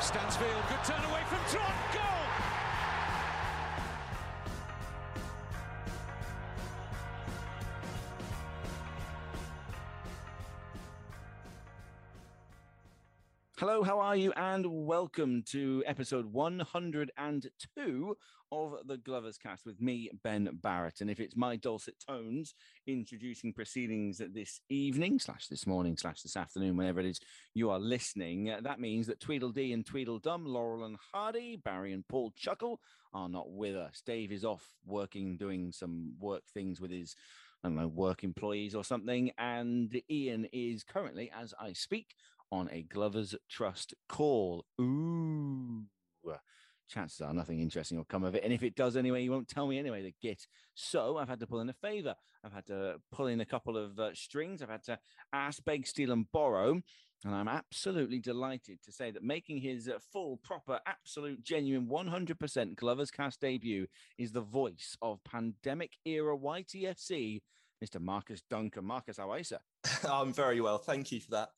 Stansfield, good turn away from Trot. Goal. Hello, how are you? And welcome to episode 102 of the Glovers Cast with me, Ben Barrett. And if it's my dulcet tones introducing proceedings this evening, slash this morning, slash this afternoon, whenever it is you are listening, uh, that means that Tweedledee and Tweedledum, Laurel and Hardy, Barry and Paul Chuckle are not with us. Dave is off working, doing some work things with his I don't know, work employees or something. And Ian is currently, as I speak, on a Glover's Trust call. Ooh. Chances are nothing interesting will come of it. And if it does anyway, you won't tell me anyway, the git. So I've had to pull in a favor. I've had to pull in a couple of uh, strings. I've had to ask, beg, steal, and borrow. And I'm absolutely delighted to say that making his uh, full, proper, absolute, genuine 100% Glover's Cast debut is the voice of pandemic era YTFC, Mr. Marcus Duncan. Marcus, how are you, sir? I'm very well. Thank you for that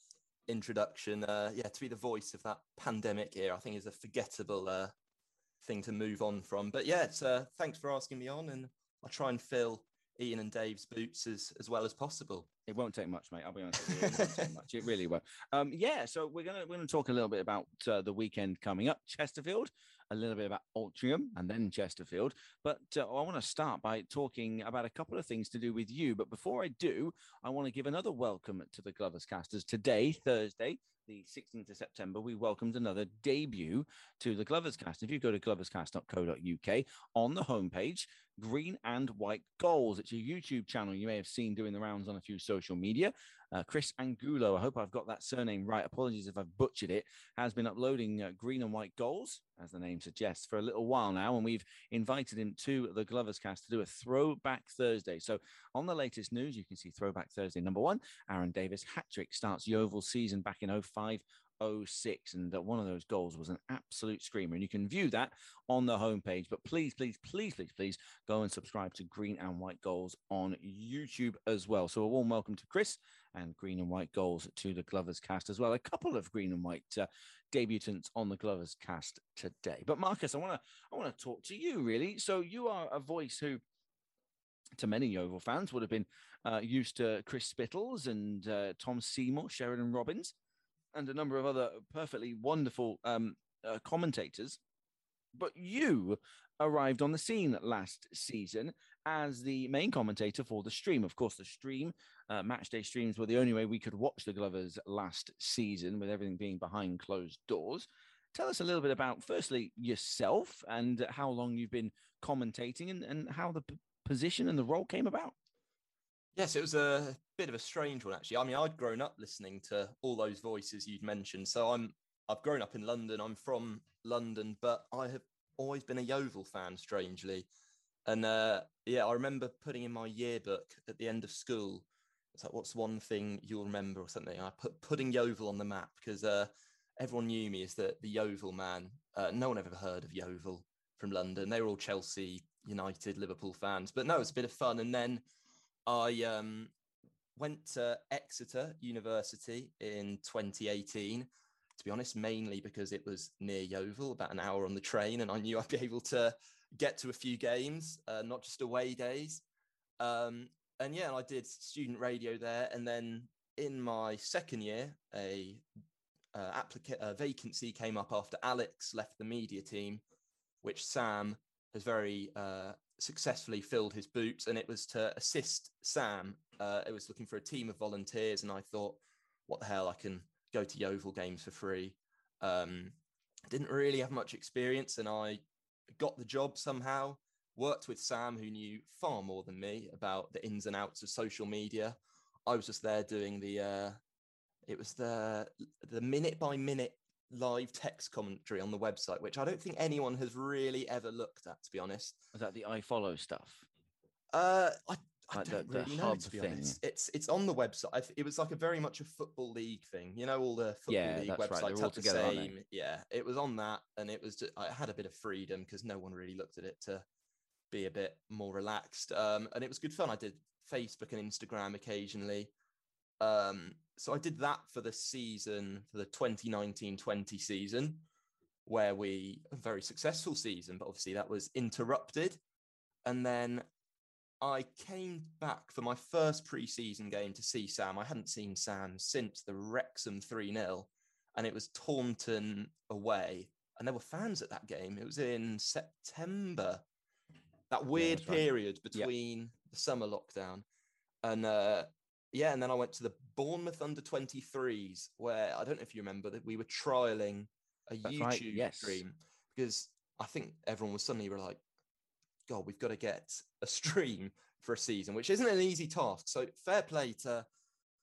introduction. Uh, yeah, to be the voice of that pandemic era, I think is a forgettable uh, thing to move on from. But yeah, uh, thanks for asking me on, and I'll try and fill Ian and Dave's boots as, as well as possible. It won't take much, mate. I'll be honest. It won't take much. It really won't. Um, yeah, so we're gonna we're gonna talk a little bit about uh, the weekend coming up, Chesterfield, a little bit about Altrincham, and then Chesterfield. But uh, I want to start by talking about a couple of things to do with you. But before I do, I want to give another welcome to the Glovers Casters today, Thursday, the 16th of September, we welcomed another debut to the Glovers Cast. If you go to gloverscast.co.uk on the homepage, green and white goals. It's a YouTube channel you may have seen doing the rounds on a few social media. Uh, Chris Angulo, I hope I've got that surname right. Apologies if I've butchered it, has been uploading uh, green and white goals, as the name suggests, for a little while now. And we've invited him to the Glovers Cast to do a throwback Thursday. So on the latest news, you can see throwback Thursday number one. Arron Davies hat trick starts Yeovil season back in 05 06 and uh, one of those goals was an absolute screamer and you can view that on the homepage but please please please please please go and subscribe to green and white goals on youtube as well so a warm welcome to chris and green and white goals to the glovers cast as well. A couple of green and white uh, debutants on the glovers cast today. But marcus i want to i want to talk to you really. So you are a voice who to many Yeovil fans would have been uh, used to Chris Spittles and uh, Tom Seymour, Sheridan Robbins and a number of other perfectly wonderful um, uh, commentators. But you arrived on the scene last season as the main commentator for the stream. Of course, the stream, uh, match day streams were the only way we could watch the Glovers last season, with everything being behind closed doors. Tell us a little bit about, firstly, yourself and how long you've been commentating and, and how the p- position and the role came about. Yes, it was a bit of a strange one actually. I mean, I'd grown up listening to all those voices you'd mentioned. So I'm I've grown up in London. I'm from London, but I have always been a Yeovil fan, strangely. And uh, yeah, I remember putting in my yearbook at the end of school. It's like, what's one thing you'll remember or something? I put putting Yeovil on the map because uh, everyone knew me as the the Yeovil man. Uh, no one ever heard of Yeovil from London. They were all Chelsea, United, Liverpool fans. But no, it's a bit of fun. And then I um, went to Exeter University in 2018. To be honest, mainly because it was near Yeovil, about an hour on the train, and I knew I'd be able to get to a few games, uh, not just away days. Um, and yeah, I did student radio there, and then in my second year, a uh, a vacancy came up after Alex left the media team, which Sam has very uh, successfully filled his boots, and it was to assist Sam. Uh, it was looking for a team of volunteers, and I thought, what the hell, I can go to Yeovil games for free. Um, didn't really have much experience, and I got the job somehow. Worked with Sam, who knew far more than me about the ins and outs of social media. I was just there doing the. Uh, it was the the minute by minute live text commentary on the website, which I don't think anyone has really ever looked at, to be honest. Was that the I follow stuff? Uh, I, I Like the- don't the really know, hub be thing. honest. It's it's on the website. It was like a very much a football league thing. You know, all the football Yeah, league right. websites have the together, they? same. Yeah, it was on that, and it was. Just, I had a bit of freedom because no one really looked at it to be a bit more relaxed. Um, and it was good fun. I did Facebook and Instagram occasionally. Um, so I did that for the season, for the 2019-20 season, where we a very successful season, but obviously that was interrupted. And then I came back for my first pre-season game to see Sam. I hadn't seen Sam since the Wrexham 3-0, and it was Taunton away. And there were fans at that game. It was in September. That weird right. period Yep. between the summer lockdown. And uh yeah, and then I went to the Bournemouth under 23s, where I don't know if you remember that we were trialing a That's YouTube right, yes. stream because I think everyone was suddenly were like, God, we've got to get a stream for a season, which isn't an easy task. So fair play to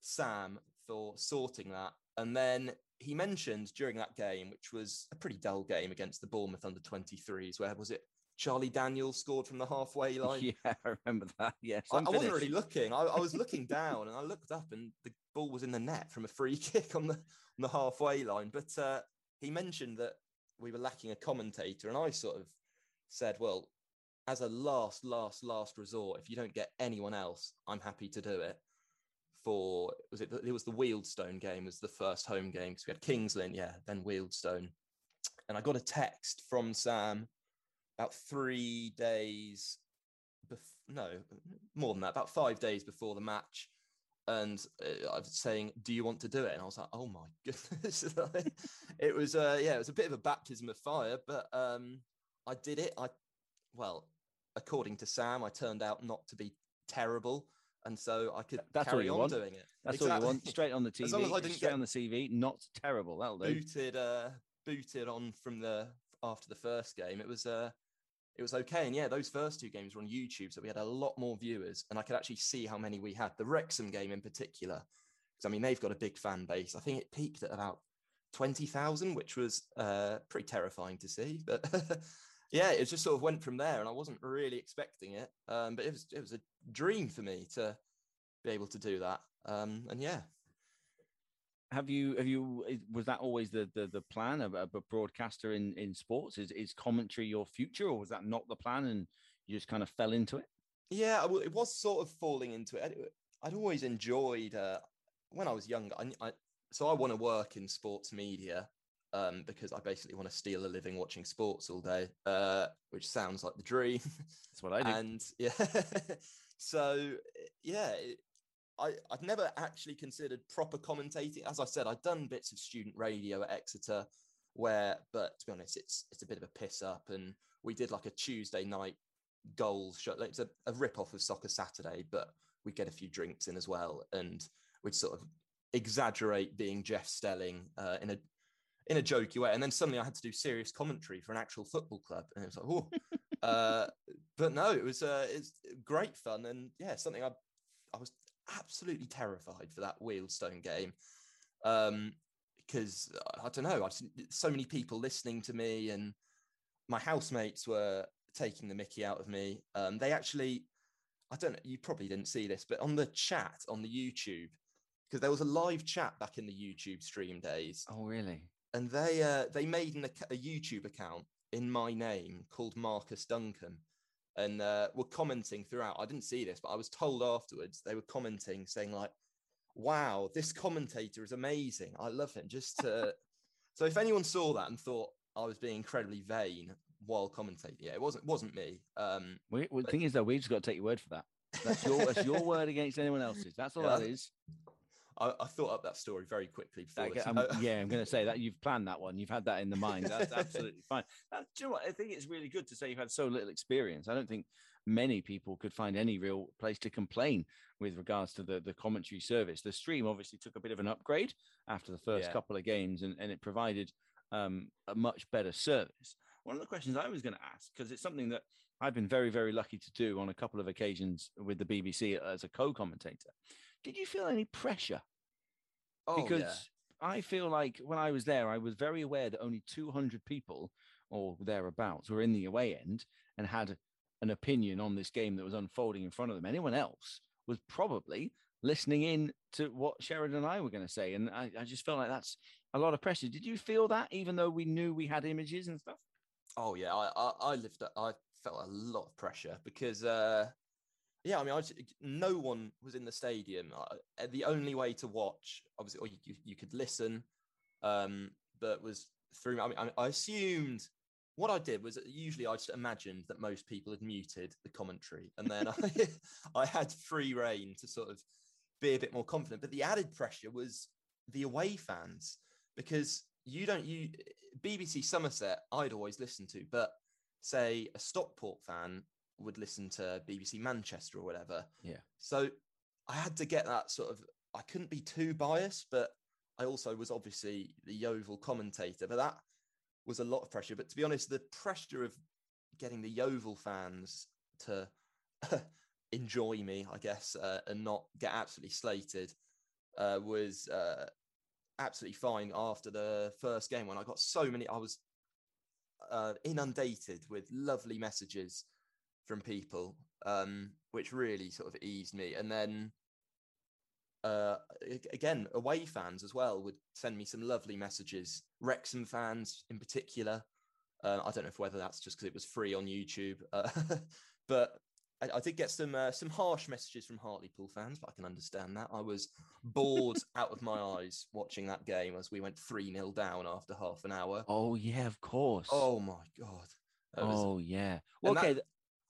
Sam for sorting that. And then he mentioned during that game, which was a pretty dull game against the Bournemouth under 23s, where was it? Charlie Daniels scored from the halfway line. yeah, I remember that. Yes, I, I wasn't really looking. I, I was looking down and I looked up and the ball was in the net from a free kick on the on the halfway line. But uh, he mentioned that we were lacking a commentator, and I sort of said, "Well, as a last, last, last resort, if you don't get anyone else, I'm happy to do it." For was it? It was the Wealdstone game. Was the first home game because we had Kingsland, yeah, then Wealdstone, and I got a text from Sam about three days bef- no, more than that, about five days before the match. And uh, I was saying, "Do you want to do it?" And I was like, "Oh my goodness!" It was, uh, yeah, it was a bit of a baptism of fire, but um, I did it. I, well, according to Sam, I turned out not to be terrible, and so I could That's carry on want. doing it. That's all you want. Exactly. Straight on the TV. As long as I didn't straight get on the CV. Not terrible. That'll do. booted uh booted on from the after the first game it was uh it was okay and yeah those first two games were on youtube so we had a lot more viewers and i could actually see how many we had the wrexham game in particular because i mean they've got a big fan base i think it peaked at about 20000 which was uh pretty terrifying to see but yeah it just sort of went from there and i wasn't really expecting it um but it was it was a dream for me to be able to do that um and yeah Have you? Have you? Was that always the the, the plan of, a broadcaster in in sports? Is is commentary your future, or was that not the plan and you just kind of fell into it? Yeah, I it was sort of falling into it. I'd, I'd always enjoyed uh, when I was younger. I, I, so I want to work in sports media um, because I basically want to steal a living watching sports all day, uh, which sounds like the dream. That's what I do. and yeah, so yeah, it, I I'd never actually considered proper commentating. As I said, I'd done bits of student radio at Exeter, where, but to be honest, it's it's a bit of a piss up, and we did like a Tuesday night goals show. It's a, a rip off of Soccer Saturday, but we'd get a few drinks in as well, and we'd sort of exaggerate being Jeff Stelling uh, in a in a jokey way, and then suddenly I had to do serious commentary for an actual football club, and it was like, oh. uh, but no, it was uh, it's great fun, and yeah, something I I was absolutely terrified for that Wealdstone game, um, because I don't know, I just, so many people listening to me, and my housemates were taking the Mickey out of me. Um, they actually, I don't know, you probably didn't see this, but on the chat on the YouTube, because there was a live chat back in the YouTube stream days, oh, really? And they uh, they made an, a YouTube account in my name called Marcus Duncan, and uh, were commenting throughout. I didn't see this, but I was told afterwards they were commenting, saying like, "Wow, this commentator is amazing. I love him." Just to... so if anyone saw that and thought I was being incredibly vain while commentating, yeah, it wasn't wasn't me. Um, We, well, the thing is, though, we've just got to take your word for that. That's your that's your word against anyone else's. That's all Yeah. that is. I, I thought up that story very quickly before. I'm- yeah, I'm going to say that you've planned that one. You've had that in the mind. That's absolutely fine. That, do you know what? I think it's really good to say you've had so little experience. I don't think many people could find any real place to complain with regards to the, the commentary service. The stream obviously took a bit of an upgrade after the first Yeah. couple of games and, and it provided um, a much better service. One of the questions I was going to ask, because it's something that I've been very, very lucky to do on a couple of occasions with the BBC as a co commentator. Did you feel any pressure oh, because yeah. I feel like when I was there, I was very aware that only 200 people or thereabouts were in the away end and had an opinion on this game that was unfolding in front of them. Anyone else was probably listening in to what Sheridan and I were going to say. And I, I just felt like that's a lot of pressure. Did you feel that, even though we knew we had images and stuff? Oh yeah, I I, I lived. I felt a lot of pressure because uh, yeah, I mean, I just, no one was in the stadium. Uh, the only way to watch, obviously, or you, you could listen, um, but was through. I mean, I, I assumed what I did was usually I just imagined that most people had muted the commentary, and then I, I had free reign to sort of be a bit more confident. But the added pressure was the away fans because you don't you BBC Somerset I'd always listen to, but say a Stockport fan would listen to BBC Manchester or whatever. Yeah. So I had to get that sort of I couldn't be too biased, but I also was obviously the Yeovil commentator, but that was a lot of pressure. But to be honest, the pressure of getting the Yeovil fans to enjoy me, I guess, uh, and not get absolutely slated uh, was uh, absolutely fine after the first game when I got so many. I was uh, inundated with lovely messages from people, um, which really sort of eased me. And then uh, again, away fans as well would send me some lovely messages. Wrexham fans in particular. Uh, I don't know if whether that's just because it was free on YouTube, uh, but I, I, did get some uh, some harsh messages from Hartlepool fans, but I can understand that. I was bored out of my eyes watching that game as we went three 0 down after half an hour. Oh yeah, of course. Oh my god. Was, oh yeah. Well, okay. That,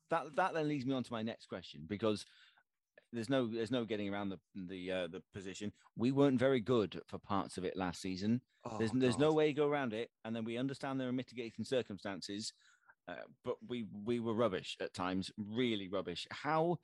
that that then leads me on to my next question because there's no there's no getting around the the uh, the position. We weren't very good for parts of it last season. Oh, there's there's no way to go around it. And then we understand there are mitigating circumstances, uh, but we we were rubbish at times, really rubbish. How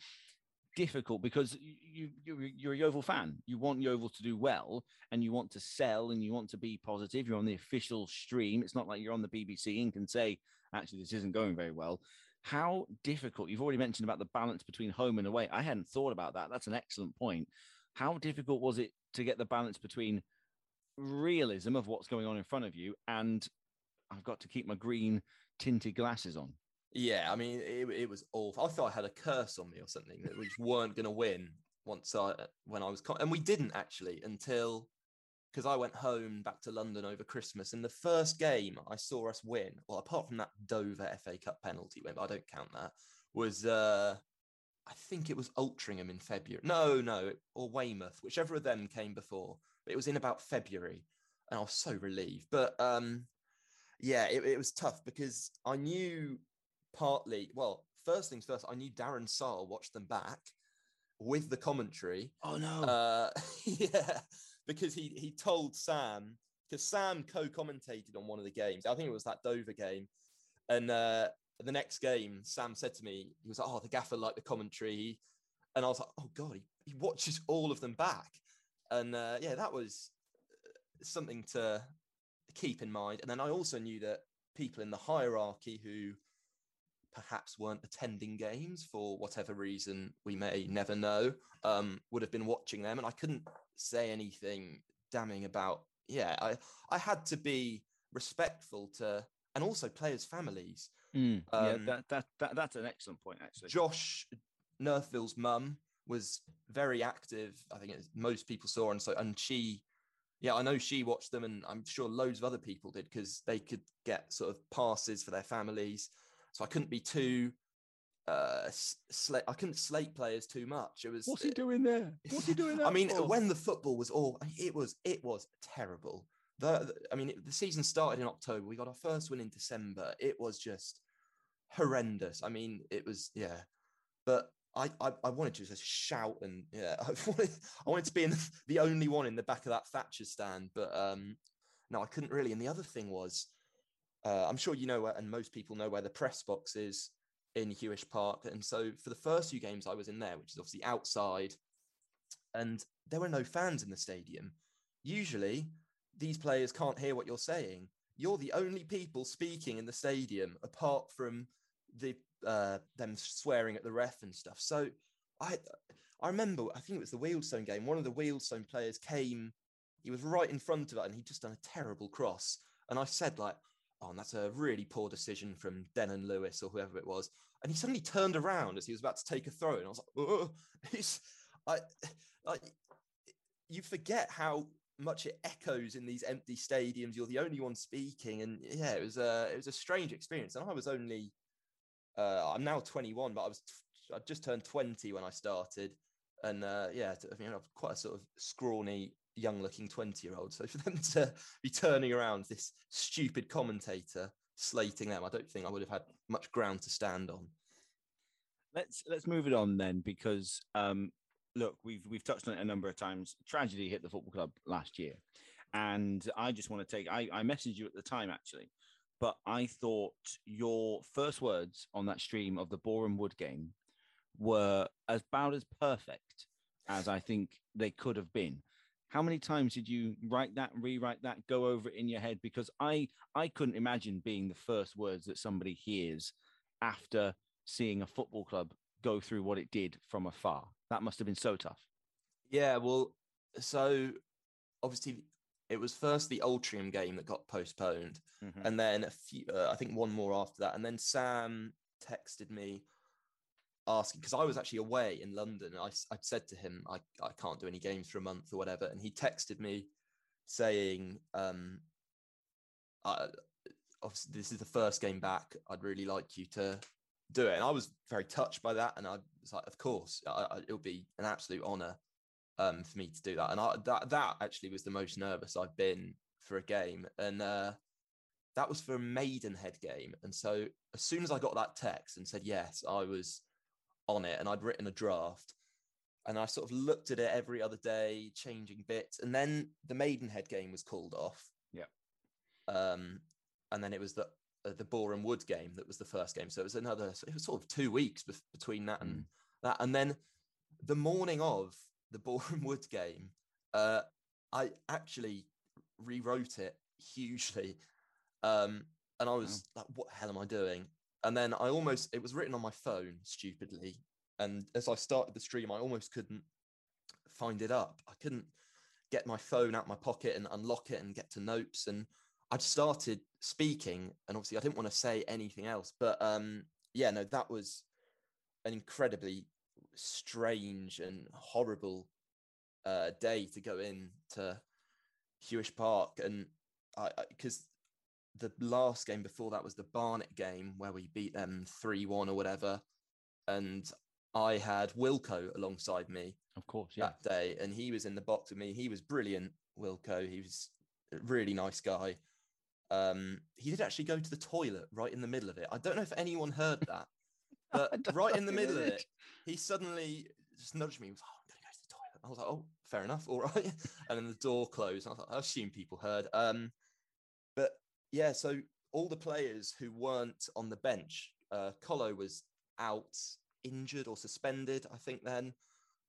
difficult because you, you you're a Yeovil fan. You want Yeovil to do well, and you want to sell, and you want to be positive. You're on the official stream. It's not like you're on the BBC and can say, actually, this isn't going very well how difficult you've already mentioned about the balance between home and away. I hadn't thought about that. That's an excellent point. How difficult was it to get the balance between realism of what's going on in front of you and I've got to keep my green tinted glasses on? Yeah, I mean, it, it was awful. I thought I had a curse on me or something that we just weren't going to win once I when I was, and we didn't actually until because I went home back to London over Christmas, and the first game I saw us win, well, apart from that Dover FA Cup penalty win, but I don't count that, was uh, I think it was Altrincham in February. No, no, or Weymouth, whichever of them came before. It was in about February, and I was so relieved. But um, yeah, it, it was tough because I knew partly. Well, first things first, I knew Darren Sarll watched them back with the commentary. Oh no! Uh, yeah because he he told Sam because Sam co-commentated on one of the games. I think it was that Dover game, and uh, the next game, Sam said to me, he was like, "Oh, the gaffer liked the commentary," and I was like, "Oh God, he, he watches all of them back," and uh, yeah, that was uh, something to keep in mind. And then I also knew that people in the hierarchy who perhaps weren't attending games for whatever reason we may never know um, would have been watching them and i couldn't say anything damning about. Yeah, I I had to be respectful to, and also players' families. Mm, um, yeah, that, that that that's an excellent point. Actually, Josh Neufville's mum was very active. I think most people saw, and so and she, yeah, I know she watched them, and I'm sure loads of other people did because they could get sort of passes for their families. So I couldn't be too uh slate i couldn't slate players too much. It was what's he doing there? What's he doing there i mean for? when the football was all it was it was terrible. The, the i mean it, the season started in october. We got our first win in december. It was just horrendous. I mean it was yeah. But I, I, I wanted to just shout and yeah I wanted I wanted to be in the, the only one in the back of that Thatcher stand. But um no I couldn't really. And the other thing was uh, I'm sure you know where, and most people know where the press box is in Huish Park. And so for the first few games I was in there, which is obviously outside, and there were no fans in the stadium. Usually, these players can't hear what you're saying. You're the only people speaking in the stadium, apart from the uh, them swearing at the ref and stuff. So I I remember, I think it was the Wealdstone game. One of the Wealdstone players came he was right in front of it, and he'd just done a terrible cross. And I said like, "Oh, that's a really poor decision from Dennon Lewis or whoever it was." And he suddenly turned around as he was about to take a throw, and I was like, "Oh!" He's, I, like, you forget how much it echoes in these empty stadiums. You're the only one speaking, and yeah, it was a it was a strange experience. And I was only, uh, I'm now 21, but I was I just turned 20 when I started, and uh, yeah, I mean, I'm quite a sort of scrawny, young-looking 20-year-old. So for them to be turning around this stupid commentator slating them, I don't think I would have had much ground to stand on. Let's let's move it on then, because um, look, we've we've touched on it a number of times. Tragedy hit the football club last year, and I just want to take. I, I messaged you at the time actually, but I thought your first words on that stream of the Boreham Wood game were about as perfect as I think they could have been. How many times did you write that, rewrite that, go over it in your head? Because I I couldn't imagine being the first words that somebody hears after seeing a football club go through what it did from afar. That must have been so tough. Yeah, well, so obviously it was first the Altrincham game that got postponed, Mhm. and then a few, uh, I think one more after that, and then Sam texted me asking because I was actually away in London. I I said to him I I can't do any games for a month or whatever, and he texted me saying, um, I, this is the first game back. I'd really like you to do it, and I was very touched by that, and I was like, of course, I, I, it'll be an absolute honor um, for me to do that. And I, that that actually was the most nervous I've been for a game, and uh, that was for a Maidenhead game. And so as soon as I got that text and said yes, I was on it, and I'd written a draft. And I sort of looked at it every other day, changing bits. And then the Maidenhead game was called off. Yeah. Um, and then it was the uh, the Boreham Wood game that was the first game. So it was another. It was sort of two weeks bef- between that and that. And then the morning of the Boreham Wood game, uh, I actually rewrote it hugely. Um, and I was like, what the hell am I doing? And then I almost, it was written on my phone stupidly. And as I started the stream, I almost couldn't find it up. I couldn't get my phone out my pocket and unlock it and get to notes. And I'd started speaking, and obviously I didn't want to say anything else. But um, yeah, no, that was an incredibly strange and horrible uh, day to go in to Huish Park, and I because the last game before that was the Barnet game where we beat them three one or whatever, and I had Wilco alongside me Of course, yeah. that day, and he was in the box with me. He was brilliant, Wilco. He was a really nice guy. Um, he did actually go to the toilet right in the middle of it. I don't know if anyone heard that, but right in the middle of it, he suddenly just nudged me. He was "Oh, I'm going to go to the toilet." I was like, "Oh, fair enough, all right." and then the door closed. I was like, "I assume people heard." Um, yeah, so all the players who weren't on the bench, uh, Colo was out, injured or suspended, I think then.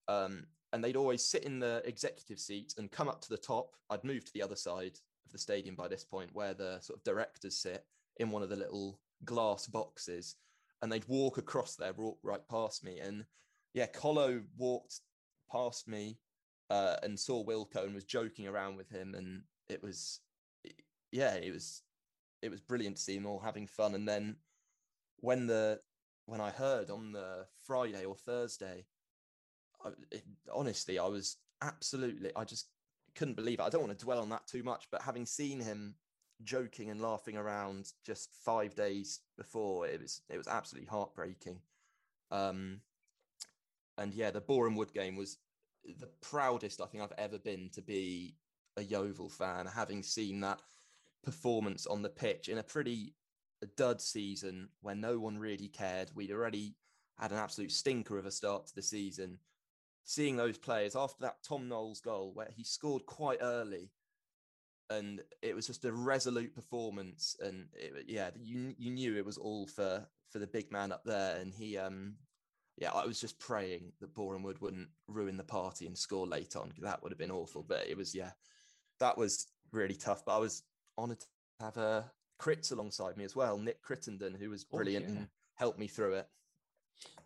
Um, and they'd always sit in the executive seat and come up to the top. I'd moved to the other side of the stadium by this point, where the sort of directors sit in one of the little glass boxes, and they'd walk across there, walk right past me. And yeah, Colo walked past me uh, and saw Wilco and was joking around with him, and it was, yeah, it was, it was brilliant to see them all having fun. And then when the when I heard on the Friday or Thursday, I, it, honestly, I was absolutely, I just couldn't believe it. I don't want to dwell on that too much, but having seen him joking and laughing around just five days before, it was it was absolutely heartbreaking. Um, and yeah, the Boreham Wood game was the proudest I think I've ever been to be a Yeovil fan, having seen that performance on the pitch in a pretty dud season where no one really cared. We'd already had an absolute stinker of a start to the season. Seeing those players after that Tom Knowles goal, where he scored quite early, and it was just a resolute performance. And it, yeah, you you knew it was all for for the big man up there. And he, um, yeah, I was just praying that Boreham Wood wouldn't ruin the party and score late on. 'cause That would have been awful. But it was yeah, that was really tough. But I was honoured to have a Crits alongside me as well, Nick Crittenden, who was Oh, brilliant yeah. and helped me through it.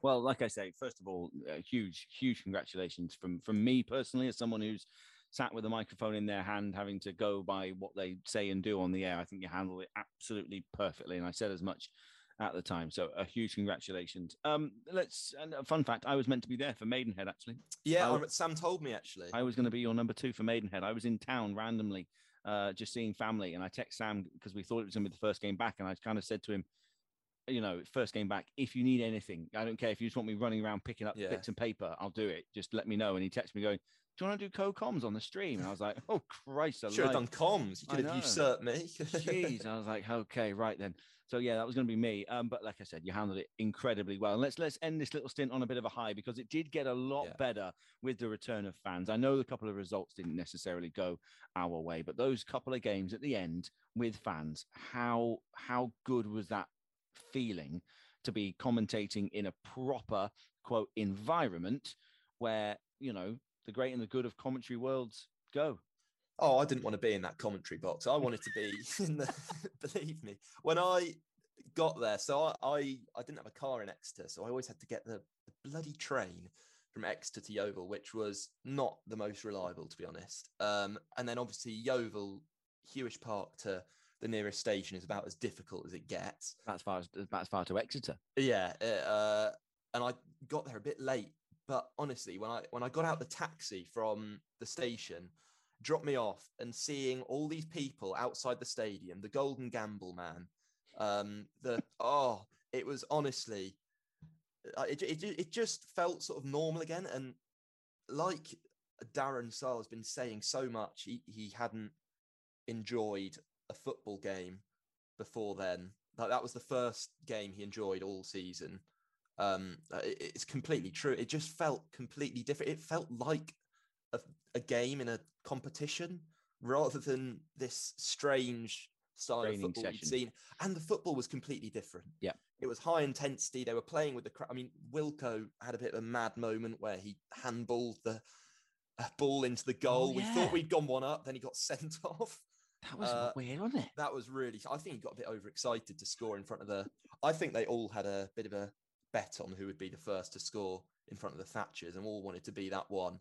Well, like I say, first of all, uh, huge, huge congratulations from from me personally, as someone who's sat with a microphone in their hand, having to go by what they say and do on the air. I think you handled it absolutely perfectly, and I said as much at the time. So a huge congratulations. Um, let's and a fun fact: I was meant to be there for Maidenhead actually. Yeah, Sam told me actually. I was going to be your number two for Maidenhead. I was in town randomly, uh, just seeing family, and I text Sam because we thought it was going to be the first game back, and I kind of said to him, you know, first game back, if you need anything, I don't care if you just want me running around picking up Yeah. bits and paper, I'll do it. Just let me know. And he texted me going, "Do you want to do co-coms on the stream?" And I was like, "Oh Christ, I Should have done comms. You could have usurped me. Jeez, I was like, okay, right then. So yeah, that was going to be me. Um, but like I said, you handled it incredibly well. And let's let's end this little stint on a bit of a high because it did get a lot Yeah. better with the return of fans. I know the couple of results didn't necessarily go our way, but those couple of games at the end with fans, how how good was that feeling to be commentating in a proper quote environment where you know the great and the good of commentary worlds go. Oh, I didn't want to be in that commentary box. I wanted to be in the. believe me, when I got there, so I, I I didn't have a car in Exeter, so I always had to get the, the bloody train from Exeter to Yeovil, which was not the most reliable, to be honest. Um, and then obviously Yeovil, Huish Park to the nearest station is about as difficult as it gets. That's far as that's far to Exeter. Yeah, uh, and I got there a bit late, but honestly, when I when I got out the taxi from the station, dropped me off, and seeing all these people outside the stadium, the Golden Gamble man, um, the oh, it was honestly, uh, it it it just felt sort of normal again, and like Darren Sarll has been saying so much, he he hadn't enjoyed a football game before then. Like that was the first game he enjoyed all season. Um, uh, it- it's completely true. It just felt completely different. It felt like a, a game in a competition rather than this strange style Training of football we'd seen. And the football was completely different. Yeah. It was high intensity. They were playing with the crowd. I mean, Wilco had a bit of a mad moment where he handballed the ball into the goal. We yeah. thought we'd gone one up, then he got sent off That was Uh, weird, wasn't it? that was really i think he got a bit overexcited to score in front of the i think they all had a bit of a bet on who would be the first to score in front of the thatchers and all wanted to be that one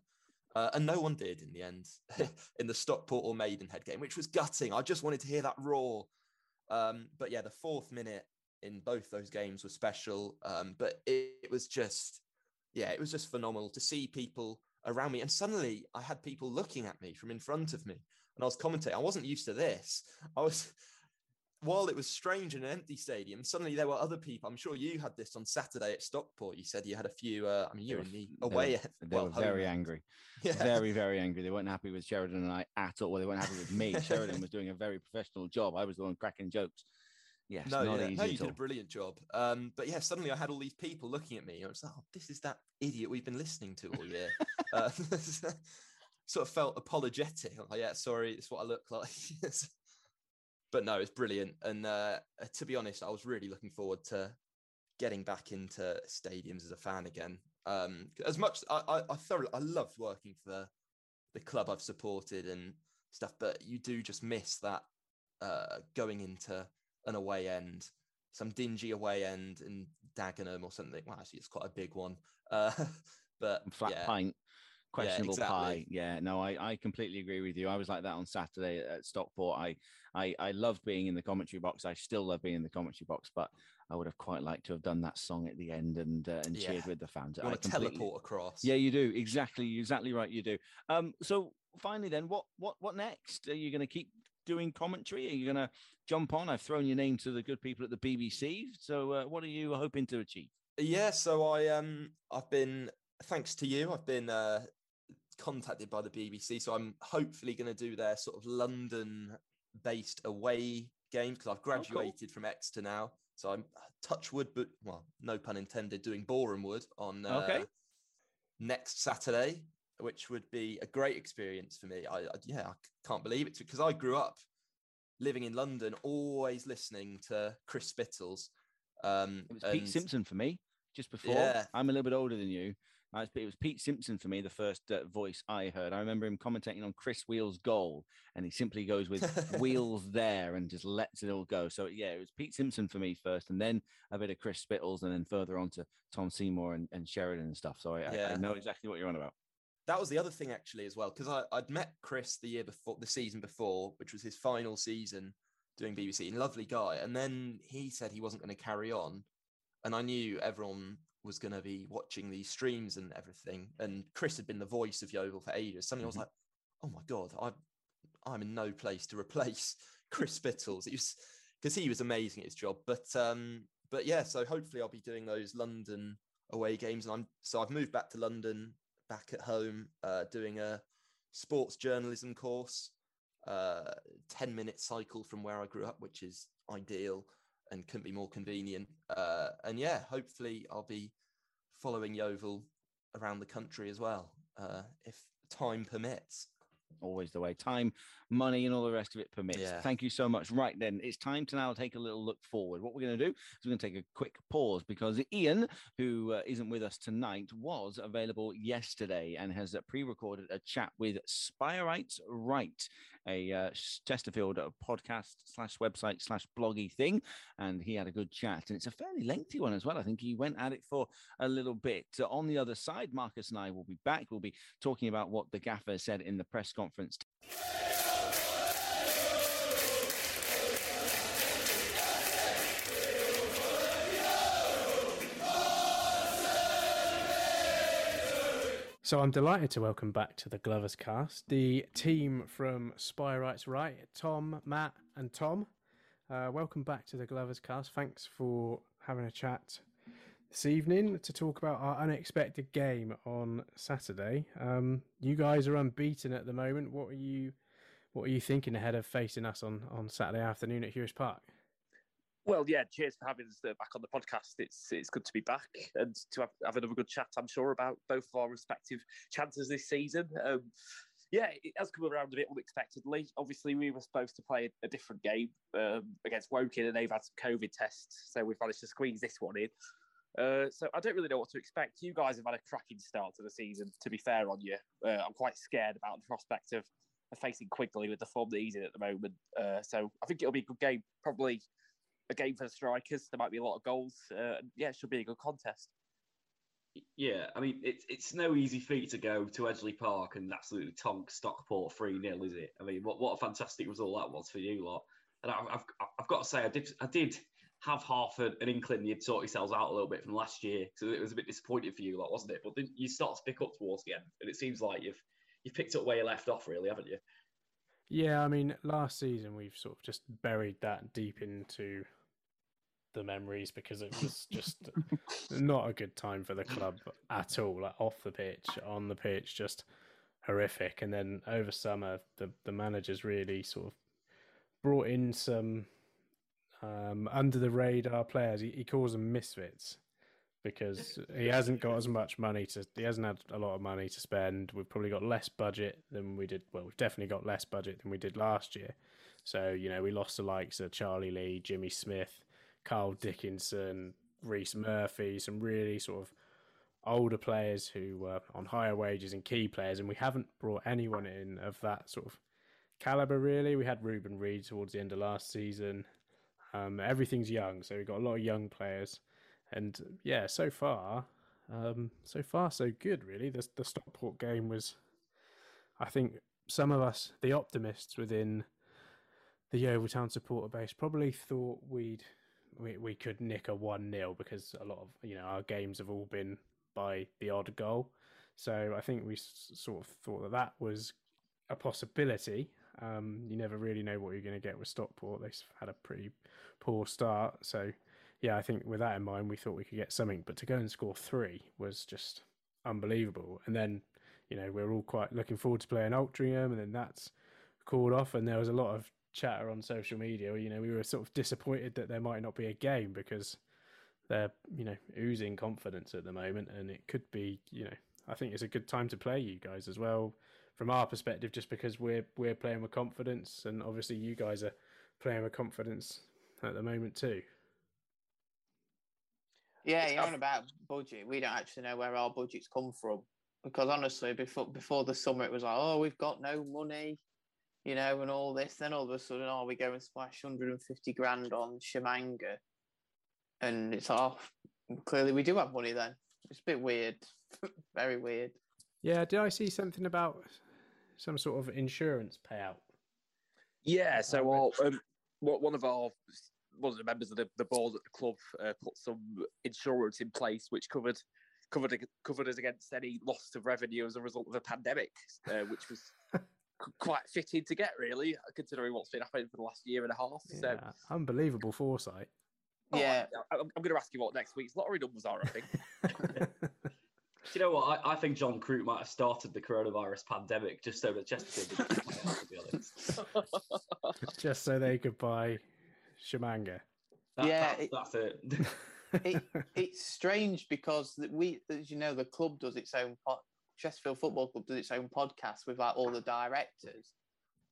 uh, and no one did in the end in the stockport or maidenhead game which was gutting. I just wanted to hear that roar um, but yeah the fourth minute in both those games was special. Um, but it, it was just yeah it was just phenomenal to see people around me. And suddenly i had people looking at me from in front of me and I was commentating. I wasn't used to this. I was, while it was strange in an empty stadium, suddenly there were other people. I'm sure you had this on Saturday at Stockport. You said you had a few. Uh, I mean, you were in the they were- away. They well, were very angry, Yeah. very, very angry. They weren't happy with Sheridan and I at all. Well, They weren't happy with me. Sheridan was doing a very professional job. I was the one cracking jokes. Yes, no, yeah. no, you did a brilliant job. Um, but yeah, suddenly I had all these people looking at me. I was like, oh, this is that idiot we've been listening to all year. uh, sort of felt apologetic. Like, yeah, sorry, it's what I look like. But no, it's brilliant. And uh, to be honest, I was really looking forward to getting back into stadiums as a fan again. Um, as much I, I, I thoroughly, I loved working for the club I've supported and stuff, but you do just miss that uh, going into an away end, some dingy away end in Dagenham or something. Well, actually, it's quite a big one. Uh, but Flat yeah, pint, questionable exactly. pie. Yeah, no, I, I completely agree with you. I was like that on Saturday at Stockport. I, I, I loved being in the commentary box. I still love being in the commentary box, but I would have quite liked to have done that song at the end and uh, and cheered with the fans. you want to teleport across. Yeah, you do exactly, exactly right. You do. Um, so finally, then, what, what, what next? Are you going to keep doing commentary? Are you going to jump on? I've thrown your name to the good people at the BBC. So, uh, what are you hoping to achieve? Yeah, so I um I've been thanks to you, I've been uh contacted by the BBC, so I'm hopefully going to do their sort of London based away games because I've graduated from Exeter now. So I'm touch wood, but well, no pun intended, doing Boreham Wood on uh, Okay. next Saturday, which would be a great experience for me. I, I yeah, I can't believe it because I grew up living in London, always listening to Chris Spittles. Um, It was Pete Simpson for me just before. Yeah. I'm a little bit older than you. Uh, It was Pete Simpson for me, the first uh, voice I heard. I remember him commentating on Chris Wheel's goal, and he simply goes with wheels there and just lets it all go. So, yeah, it was Pete Simpson for me first, and then a bit of Chris Spittles, and then further on to Tom Seymour and, and Sheridan and stuff. So, I, I- I know exactly what you're on about. that was the other thing actually as well because I'd met Chris the year before, the season before, which was his final season doing BBC. And lovely guy, and then he said he wasn't going to carry on, and I knew everyone was going to be watching these streams and everything. And Chris had been the voice of Yeovil for ages. Suddenly, mm-hmm. I was like, "Oh my god, I, I'm in no place to replace Chris Spittles." It was because he was amazing at his job. But um, but yeah, so hopefully I'll be doing those London away games, and I'm so I've moved back to London, back at home, uh, doing a sports journalism course, uh, ten minute cycle from where I grew up, which is ideal and couldn't be more convenient. Uh, and yeah, hopefully I'll be following Yeovil around the country as well, uh, if time permits always the way time, money, and all the rest of it permits. Yeah. Thank you so much. Right then, it's time to now take a little look forward. What we're going to do is we're going to take a quick pause because Ian, who uh, not with us tonight, was available yesterday and has uh, pre recorded a chat with Spirite Right, a uh, Chesterfield podcast slash website slash bloggy thing. And he had a good chat. And it's a fairly lengthy one as well. I think he went at it for a little bit. Uh, on the other side, Marcus and I will be back. We'll be talking about what the gaffer said in the press conference. So I'm delighted to welcome back to the Glovers cast the team from Spy Rights Right, Tom, Matt, and Tom. Uh, welcome back to the Glovers cast. Thanks for having a chat this evening to talk about our unexpected game on Saturday. Um, you guys are unbeaten at the moment. What are you what are you thinking ahead of facing us on, on Saturday afternoon at Huish Park? Well, yeah, cheers for having us uh, back on the podcast. It's it's good to be back and to have, have another good chat. I'm sure about both of our respective chances this season. Um, yeah, it has come around a bit unexpectedly. Obviously, we were supposed to play a, different game um, against Woking, and they've had some COVID tests, so we've managed to squeeze this one in. Uh, so I don't really know what to expect. You guys have had a cracking start to the season. To be fair on you, uh, I'm quite scared about the prospect of, facing Quigley with the form that he's in at the moment. Uh, so I think it'll be a good game. Probably a game for the strikers. There might be a lot of goals. Uh, yeah, it should be a good contest. Yeah, I mean, it's it's no easy feat to go to Edgeley Park and absolutely tonk Stockport 3 0, is it? I mean, what, what a fantastic result that was for you lot. And I've, I've, I've got to say, I did I did have half an, an inkling you'd sort yourselves out a little bit from last year. So it was a bit disappointing for you, lot, wasn't it? But then you start to pick up towards the end, and it seems like you've you've picked up where you left off, really, haven't you? Yeah, I mean, last season we've sort of just buried that deep into the memories because it was just not a good time for the club at all. Like off the pitch, on the pitch, just horrific. And then over summer, the the managers really sort of brought in some um, under the radar players. He, he calls them misfits because he hasn't got as much money to. He hasn't had a lot of money to spend. We've probably got less budget than we did. Well, we've definitely got less budget than we did last year. So you know, we lost the likes of Charlie Lee, Jimmy Smith, Carl Dickinson, Rhys Murphy, some really sort of older players who were on higher wages and key players, and we haven't brought anyone in of that sort of caliber. Really, we had Reuben Reid towards the end of last season. Um, everything's young, so we've got a lot of young players, and yeah, so far, um, so far so good. Really, the the Stockport game was, I think, some of us, the optimists within the Yeovil Town supporter base, probably thought we'd we we could nick a one 0 because a lot of you know our games have all been by the odd goal. So I think we s- sort of thought that that was a possibility. Um, you never really know what you're going to get with Stockport. They've had a pretty poor start. So, yeah, I think with that in mind, we thought we could get something. But to go and score three was just unbelievable. And then, you know, we're all quite looking forward to playing Altrincham, and then that's called off. And there was a lot of chatter on social media. You know, we were sort of disappointed that there might not be a game because they're, you know, oozing confidence at the moment. And it could be, you know, I think it's a good time to play you guys as well from our perspective, just because we're we're playing with confidence, and obviously you guys are playing with confidence at the moment too. Yeah, you're on about budget. We don't actually know where our budgets come from because honestly, before before the summer, it was like, oh, we've got no money, you know, and all this. Then all of a sudden, oh, we go and splash 150 grand on Tshimanga, and it's off. Clearly, we do have money then. It's a bit weird, very weird. Yeah, did I see something about some sort of insurance payout? Yeah, so our, um, one of our one of the members of the, the board at the club uh, put some insurance in place which covered covered covered us against any loss of revenue as a result of a pandemic, uh, which was qu- quite fitting to get, really, considering what's been happening for the last year and a half. So, unbelievable foresight. oh, Yeah. I, am going to ask you what next week's lottery numbers are. I think. Do you know what? I, I think John Crute might have started the coronavirus pandemic just so that Chesterfield would play out, to be honest. Just so they could buy Tshimanga. That- Yeah, that- it- that's it. it, it's strange because we, as you know, the club does its own pod, Chesterfield Football Club does its own podcast with like all the directors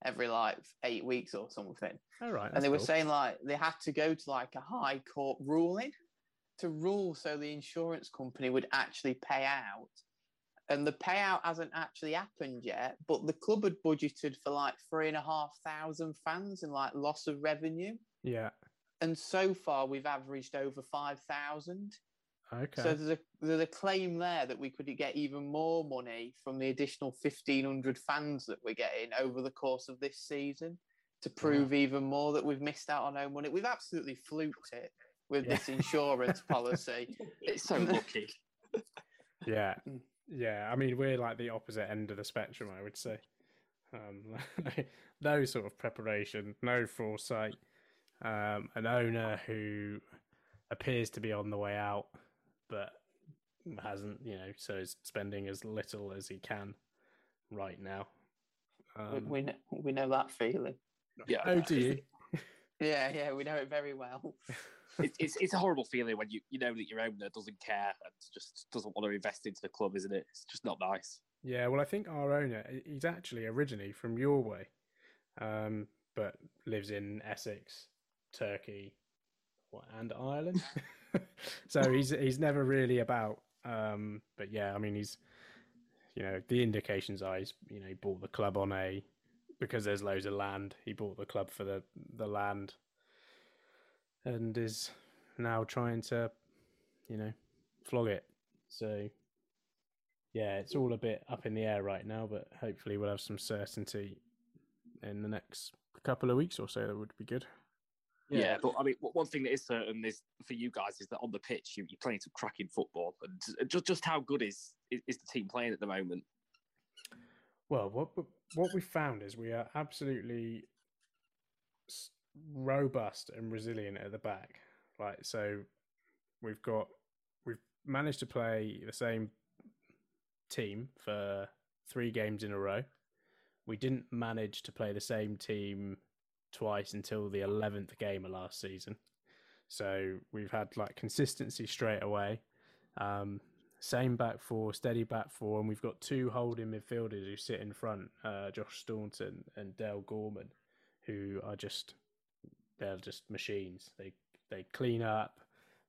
every like eight weeks or something. All right. and they were cool. saying like they had to go to like a high court ruling to rule so the insurance company would actually pay out. And the payout hasn't actually happened yet, but the club had budgeted for like three and a half thousand fans and like loss of revenue. Yeah. And so far we've averaged over five thousand. Okay. So there's a there's a claim there that we could get even more money from the additional fifteen hundred fans that we're getting over the course of this season to prove even more that we've missed out on our money. We've absolutely fluked it with Yeah. this insurance policy. it's so lucky. Yeah, Mm. yeah. I mean, we're like the opposite end of the spectrum, I would say. Um, no sort of preparation, no foresight. Um, an owner who appears to be on the way out, but hasn't, you know, so is spending as little as he can right now. We, Um, we know we know that feeling. Yeah. oh, do you? Yeah, yeah, we know it very well. it, it's it's a horrible feeling when you you know that your owner doesn't care and just doesn't want to invest into the club, isn't it? It's just not nice. Yeah, well, I think our owner, he's actually originally from your way, um, but lives in Essex, Turkey, what, and Ireland. so he's he's never really about. Um, but yeah, I mean, he's you know the indications are he's you know he bought the club on a because there's loads of land. He bought the club for the the land, and is now trying to you know flog it. So yeah, it's all a bit up in the air right now, but hopefully we'll have some certainty in the next couple of weeks or so. That would be good. Yeah. but I mean, one thing that is certain is for you guys is that on the pitch you, you're playing some cracking football, and uh, just just how good is is, is the team playing at the moment? Well, what what we found is we are absolutely robust and resilient at the back. Like so, we've got we've managed to play the same team for three games in a row. We didn't manage to play the same team twice until the eleventh game of last season. So we've had like consistency straight away. Um, same back four, steady back four, and we've got two holding midfielders who sit in front, uh, Josh Staunton and Dale Gorman, who are just they're just machines. They they clean up.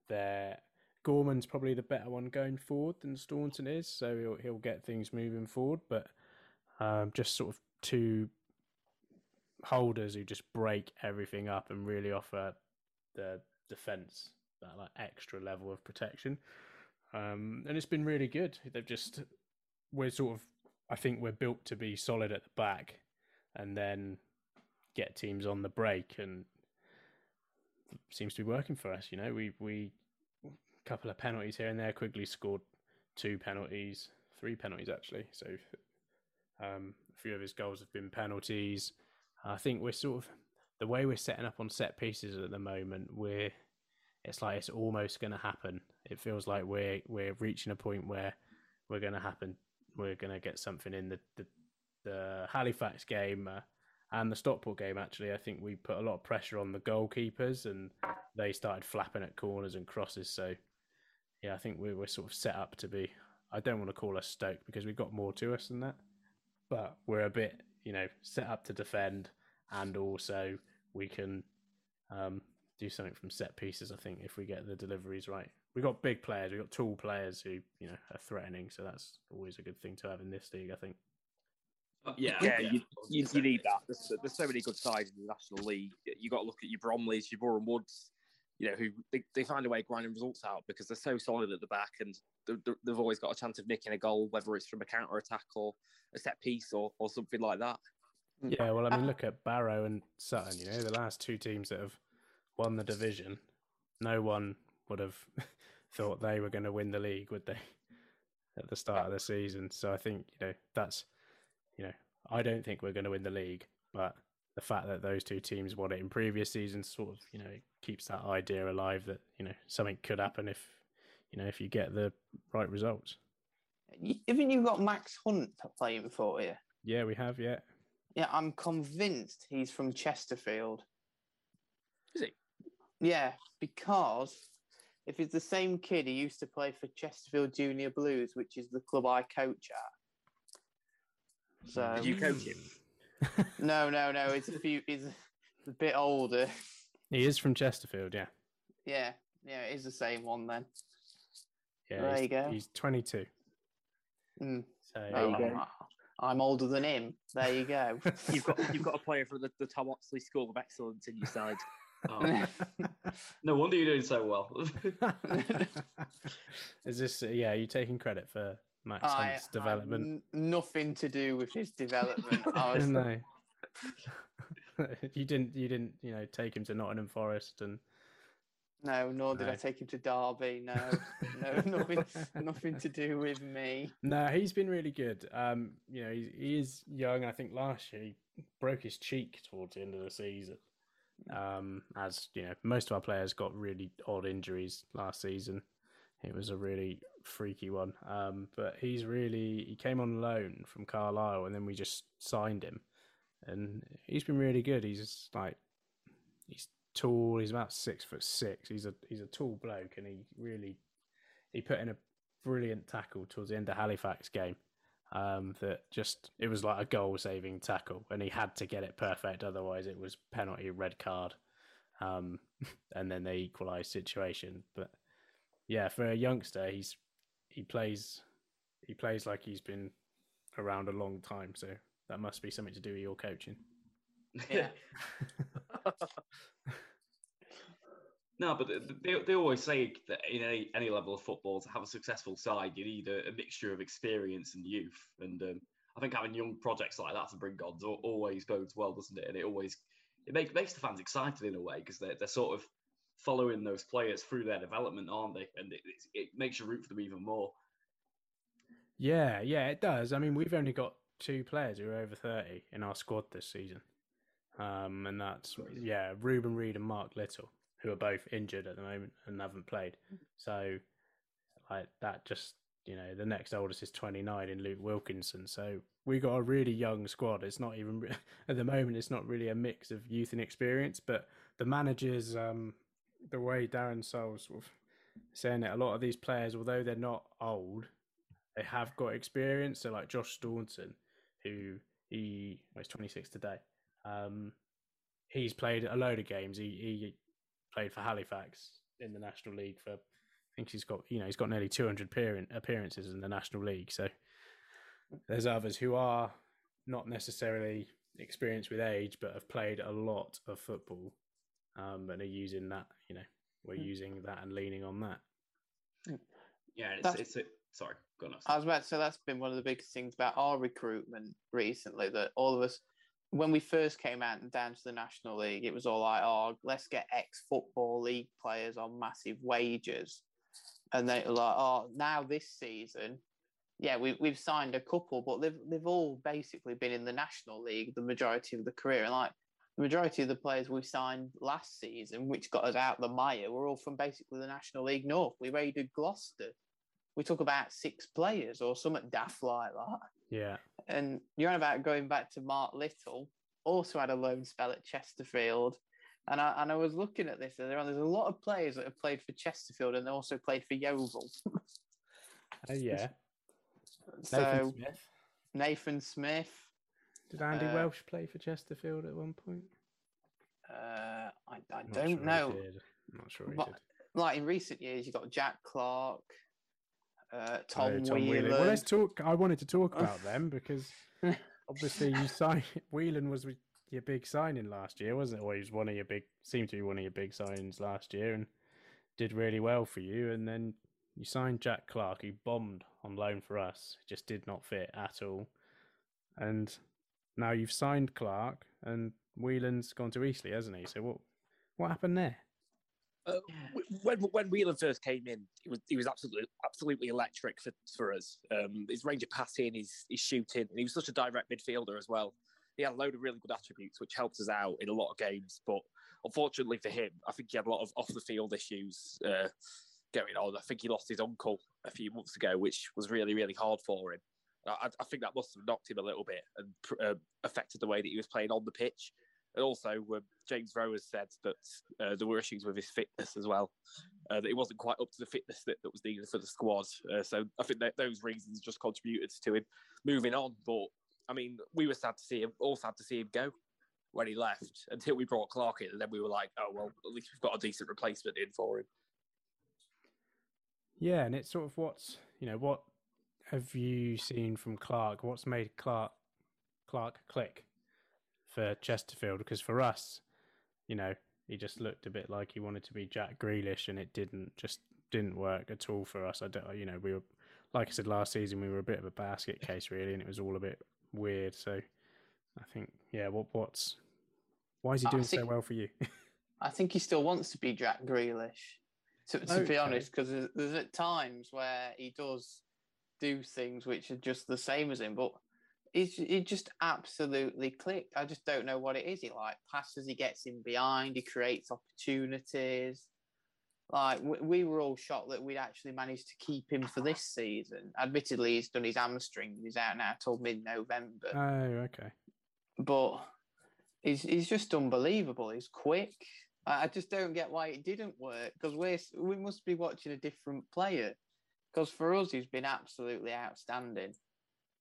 They're Gorman's probably the better one going forward than Staunton is, so he'll he'll get things moving forward. But um, just sort of two holders who just break everything up and really offer the defense that like extra level of protection. Um, and it's been really good. They've just we're sort of I think we're built to be solid at the back, and then get teams on the break, and seems to be working for us. You know, we we a couple of penalties here and there. Quigley scored two penalties, three penalties actually. So um, a few of his goals have been penalties. I think we're sort of the way we're setting up on set pieces at the moment. We're it's like it's almost going to happen. It feels like we're we're reaching a point where we're going to happen. We're going to get something in the the, the Halifax game uh, and the Stockport game. Actually, I think we put a lot of pressure on the goalkeepers, and they started flapping at corners and crosses. So yeah, I think we were sort of set up to be. I don't want to call us Stoke because we've got more to us than that, but we're a bit you know set up to defend, and also we can um, do something from set pieces. I think if we get the deliveries right, we've got big players, we've got tall players who you know are threatening. So that's always a good thing to have in this league. I think. Yeah, yeah, you, you, you need that. There's, there's so many good sides in the National League. You got to look at your Bromleys, your Boreham Woods, you know, who they, they find a way of grinding results out because they're so solid at the back and they- they've always got a chance of nicking a goal, whether it's from a counter attack or a set piece or, or something like that. Mm. Yeah, well, I mean, uh-huh. look at Barrow and Sutton. You know, the last two teams that have won the division. No one would have thought they were going to win the league, would they? At the start of the season. So I think you know that's you know I don't think we're going to win the league, but the fact that those two teams won it in previous seasons sort of you know keeps that idea alive that you know something could happen if you know if you get the right results. Haven't you got Max Hunt playing for you? Yeah, we have. Yeah, Yeah, I'm convinced he's from Chesterfield. Is he? Yeah, because if it's the same kid he used to play for Chesterfield Junior Blues, which is the club I coach at. So Did you coach him? no, no, no. It's a few. He's a bit older. he is from Chesterfield. Yeah, Yeah, yeah. It is the same one then. yeah. There he's, you go. He's 22. Mm. So There you um, go. I'm older than him. There you go. You've got you've got a player from the, the Tom Oxley School of Excellence in your side. Oh, no wonder you're doing so well. Is this? Uh, yeah, are you taking credit for Max I Hunt's had development? n- nothing to do with his development. I was, no. you didn't. You didn't. You know, take him to Nottingham Forest and No, nor did I take him to Derby. No, no, nothing, nothing to do with me. No, he's been really good. Um, you know, he, he is young. I think last year he broke his cheek towards the end of the season. Um, as you know, most of our players got really odd injuries last season. It was a really freaky one. Um, but he's really he came on loan from Carlisle, and then we just signed him, and he's been really good. He's like he's tall. He's about six foot six. He's a he's a tall bloke, and he really he put in a brilliant tackle towards the end of Halifax game. Um, that just it was like a goal saving tackle, and he had to get it perfect, otherwise it was penalty, red card, um, and then they equalised situation. But yeah, for a youngster, he's he plays he plays like he's been around a long time, so that must be something to do with your coaching. Yeah. No, but they, they always say that in any, any level of football, to have a successful side, you need a, a mixture of experience and youth. And um, I think having young projects like that to bring on always bodes well, doesn't it? And it always it make, makes the fans excited in a way because they're, they're sort of following those players through their development, aren't they? And it, it, it makes you root for them even more. Yeah, yeah, it does. I mean, we've only got two players who are over 30 in our squad this season. Um, and that's, yeah, Reuben Reid and Mark Little, who are both injured at the moment and haven't played. So, like, that just, you know, the next oldest is 29 in Luke Wilkinson. So, we got a really young squad. It's not even, at the moment, it's not really a mix of youth and experience, but the managers, um, the way Darren Sarll sort of saying it, a lot of these players, although they're not old, they have got experience. So like Josh Staunton, who he well, he's 26 today. Um, he's played a load of games. He he played for Halifax in the National League for. I think he's got you know he's got nearly 200 appearance, appearances in the National League. So there's others who are not necessarily experienced with age, but have played a lot of football, um, and are using that. You know, we're using that and leaning on that. Yeah, it's, That's- it's a, sorry, go on. I was about to say that's been one of the biggest things about our recruitment recently. That all of us, when we first came out and down to the National League, it was all like, "Oh, let's get ex-football league players on massive wages," and they were like, "Oh, now this season, yeah, we we've signed a couple, but they've they've all basically been in the National League the majority of the career, and like." The majority of the players we signed last season, which got us out the mire, were all from basically the National League North. We raided Gloucester we took about six players or something daft like that. Yeah, And you're on about going back to Mark Little, also had a loan spell at Chesterfield. And I, and I was looking at this earlier on. There's a lot of players that have played for Chesterfield and they also played for Yeovil. oh yeah. so Nathan Smith. Nathan Smith. Did Andy uh, Welsh play for Chesterfield at one point? Uh, I, I don't sure know. I'm not sure he But- did. Like in recent years, you've got Jack Clark, uh, Tom, Oh, Whelan. Well, let's talk. I wanted to talk about them because obviously you signed Whelan was your big signing last year, wasn't it? Or he was one of your big, seemed to be one of your big signings last year, and did really well for you. And then you signed Jack Clark, who bombed on loan for us, just did not fit at all. And now you've signed Clark, and Whelan's gone to Eastleigh, hasn't he? So what what happened there? Uh, when when Whelan first came in, he was he was absolutely absolutely electric for, for us. Um, his range of passing, his his shooting, and he was such a direct midfielder as well. He had a load of really good attributes, which helped us out in a lot of games. But unfortunately for him, I think he had a lot of off the field issues uh, going on. I think he lost his uncle a few months ago, which was really really hard for him. I, I think that must have knocked him a little bit and uh, affected the way that he was playing on the pitch. And also, uh, James Rowe has said that uh, there were issues with his fitness as well, uh, that he wasn't quite up to the fitness that, that was needed for the squad. Uh, so I think those reasons just contributed to him moving on. But I mean, we were sad to see him, all sad to see him go when he left until we brought Clark in. And then we were like, oh, well, at least we've got a decent replacement in for him. Yeah, and it's sort of what's, you know, what have you seen from Clark? What's made Clark Clark click? For Chesterfield because for us, you know, he just looked a bit like he wanted to be Jack Grealish, and it didn't just didn't work at all for us. I don't, you know, we were like I said last season, we were a bit of a basket case really, and it was all a bit weird. So I think, yeah, what what's why is he doing think, so well for you? I think he still wants to be Jack Grealish. To, to okay. be honest, because there's, there's at times where he does do things which are just the same as him, but it's, it just absolutely clicked. I just don't know what it is. He like passes, he gets in behind, he creates opportunities. Like we, we were all shocked that we'd actually managed to keep him for this season. Admittedly, he's done his hamstring. He's out now till mid-November. Oh, okay. But he's he's just unbelievable. He's quick. I, I just don't get why it didn't work because we we must be watching a different player. Because for us, he's been absolutely outstanding.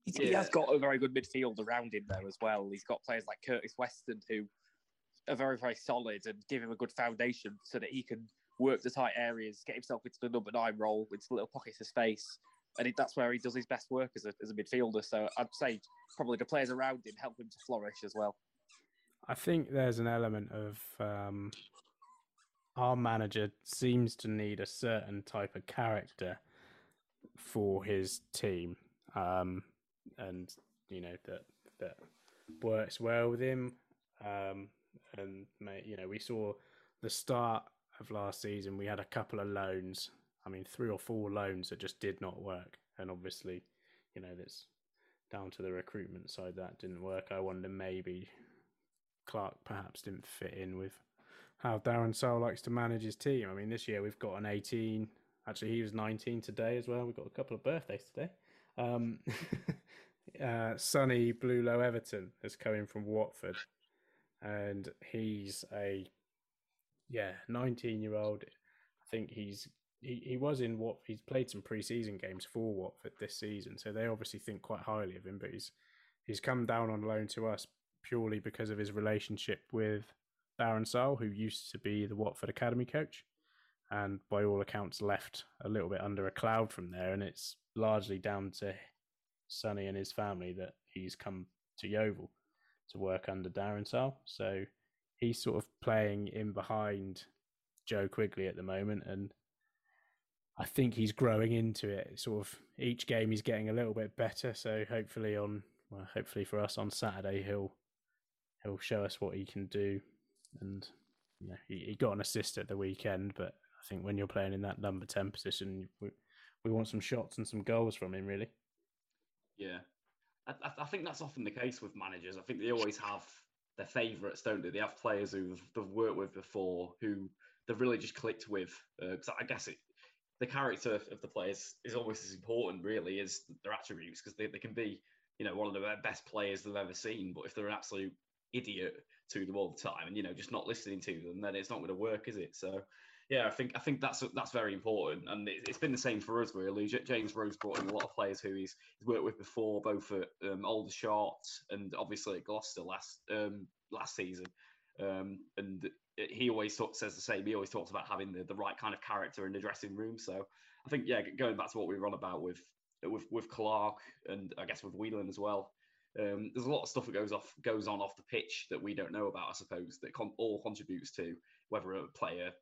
He has got a very good midfield around him there as well. He's got players like Curtis Weston who are very, very solid and give him a good foundation so that he can work the tight areas, get himself into the number nine role, into little pockets of space. And that's where he does his best work as a, as a midfielder. So I'd say probably the players around him help him to flourish as well. I think there's an element of um, our manager seems to need a certain type of character for his team. Um, and you know that that works well with him. Um, and you know, we saw the start of last season. We had a couple of loans. I mean, three or four loans that just did not work. And obviously, you know, that's down to the recruitment side that didn't work. I wonder maybe Clark perhaps didn't fit in with how Darren Sarll likes to manage his team. I mean, this year we've got an 18. Actually, he was 19 today as well. We've got a couple of birthdays today. Um, uh, Sonny Blu Lo-Everton has come in from Watford, and he's a yeah 19 year old. I think he's he, he was in what he's played some preseason games for Watford this season, so they obviously think quite highly of him. But he's he's come down on loan to us purely because of his relationship with Darren Sarll, who used to be the Watford academy coach, and by all accounts left a little bit under a cloud from there, and it's largely down to Sonny and his family that he's come to Yeovil to work under Darren Sarll. So he's sort of playing in behind Joe Quigley at the moment, and I think he's growing into it. Sort of each game he's getting a little bit better. So hopefully on well, hopefully for us on Saturday he'll he'll show us what he can do. And you know, he, he got an assist at the weekend, but I think when you're playing in that number ten position, we, we want some shots and some goals from him, really. Yeah, I, I think that's often the case with managers. I think they always have their favourites, don't they? They have players who they've worked with before who they've really just clicked with. Because uh, I guess it, the character of the players is almost as important, really, as their attributes, because they, they can be, you know, one of the best players they've ever seen. But if they're an absolute idiot to them all the time and, you know, just not listening to them, then it's not going to work, is it? So yeah, I think I think that's that's very important, and it, has been the same for us really. James Rowe brought in a lot of players who he's, he's worked with before, both at um, Aldershot and obviously at Gloucester last um, last season. Um, and he always talk, says the same. He always talks about having the, the right kind of character in the dressing room. So I think yeah, going back to what we were on about with with with Clark and I guess with Whelan as well. Um, there's a lot of stuff that goes off goes on off the pitch that we don't know about, I suppose, that con- all contributes to whether a player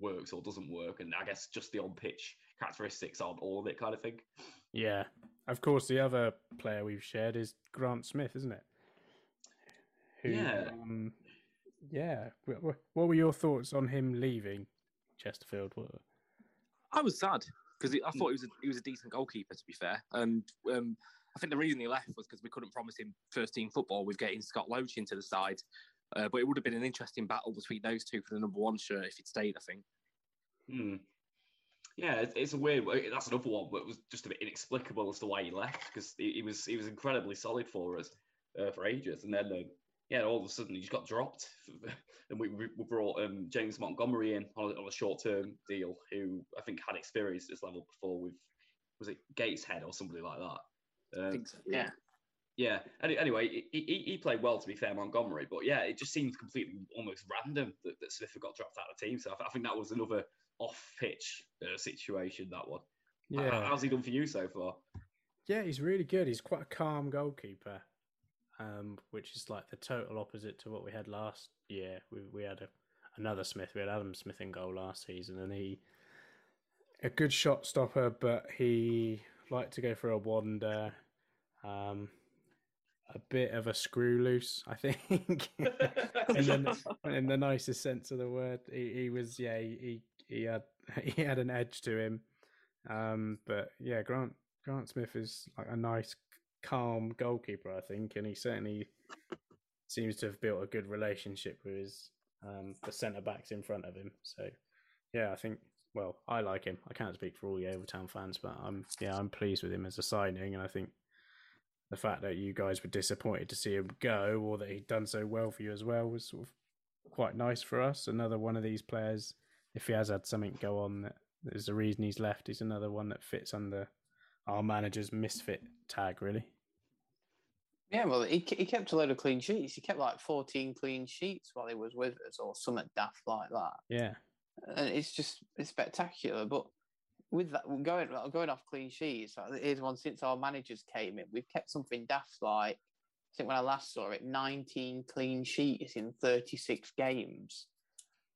works or doesn't work, and I guess just the on pitch characteristics aren't all of it, kind of thing. Yeah. Of course, the other player we've shared is Grant Smith, isn't it? Who, Yeah. Um, yeah. Wh- wh- What were your thoughts on him leaving Chesterfield? What- I was sad because I thought he was a, he was a decent goalkeeper. To be fair, and um, I think the reason he left was because we couldn't promise him first team football with getting Scott Loach into the side. Uh, but it would have been an interesting battle between those two for the number one shirt if he'd stayed. I think. Hmm. Yeah, it's, it's a weird. That's another one, but it was just a bit inexplicable as to why he left because he, he was he was incredibly solid for us uh, for ages, and then uh, yeah, all of a sudden he just got dropped, and we, we brought um, James Montgomery in on a, on a short term deal, who I think had experience at this level before with was it Gateshead or somebody like that. Um, I think so. Yeah. yeah. Any, anyway, he, he, he played well to be fair, Montgomery, but yeah, it just seemed completely almost random that, that Smith got dropped out of the team. So I, I think that was another off-pitch uh, situation. That one. Yeah. how's he done for you so far? Yeah, he's really good. He's quite a calm goalkeeper, um, which is like the total opposite to what we had last year. We we had a, another Smith. We had Adam Smith in goal last season, and he a good shot stopper, but he liked to go for a wander. Um, a bit of a screw loose, I think, in, the, in the nicest sense of the word. He, he was, yeah, he, he he had he had an edge to him. Um, but yeah, Grant Grant Smith is like a nice, calm goalkeeper, I think, and he certainly seems to have built a good relationship with his um, the centre backs in front of him. So yeah, I think. Well, I like him. I can't speak for all the Yeovil Town fans, but I'm yeah, I'm pleased with him as a signing, and I think the fact that you guys were disappointed to see him go, or that he'd done so well for you as well, was sort of quite nice for us. Another one of these players, if he has had something go on that there's a reason he's left, he's another one that fits under our manager's misfit tag, really. Yeah, well, he, he kept a load of clean sheets. He kept like 14 clean sheets while he was with us, or something daft like that. Yeah. And it's just it's spectacular. But with that, going going off clean sheets, like, here's one since our managers came in. We've kept something daft like I think when I last saw it, 19 clean sheets in 36 games,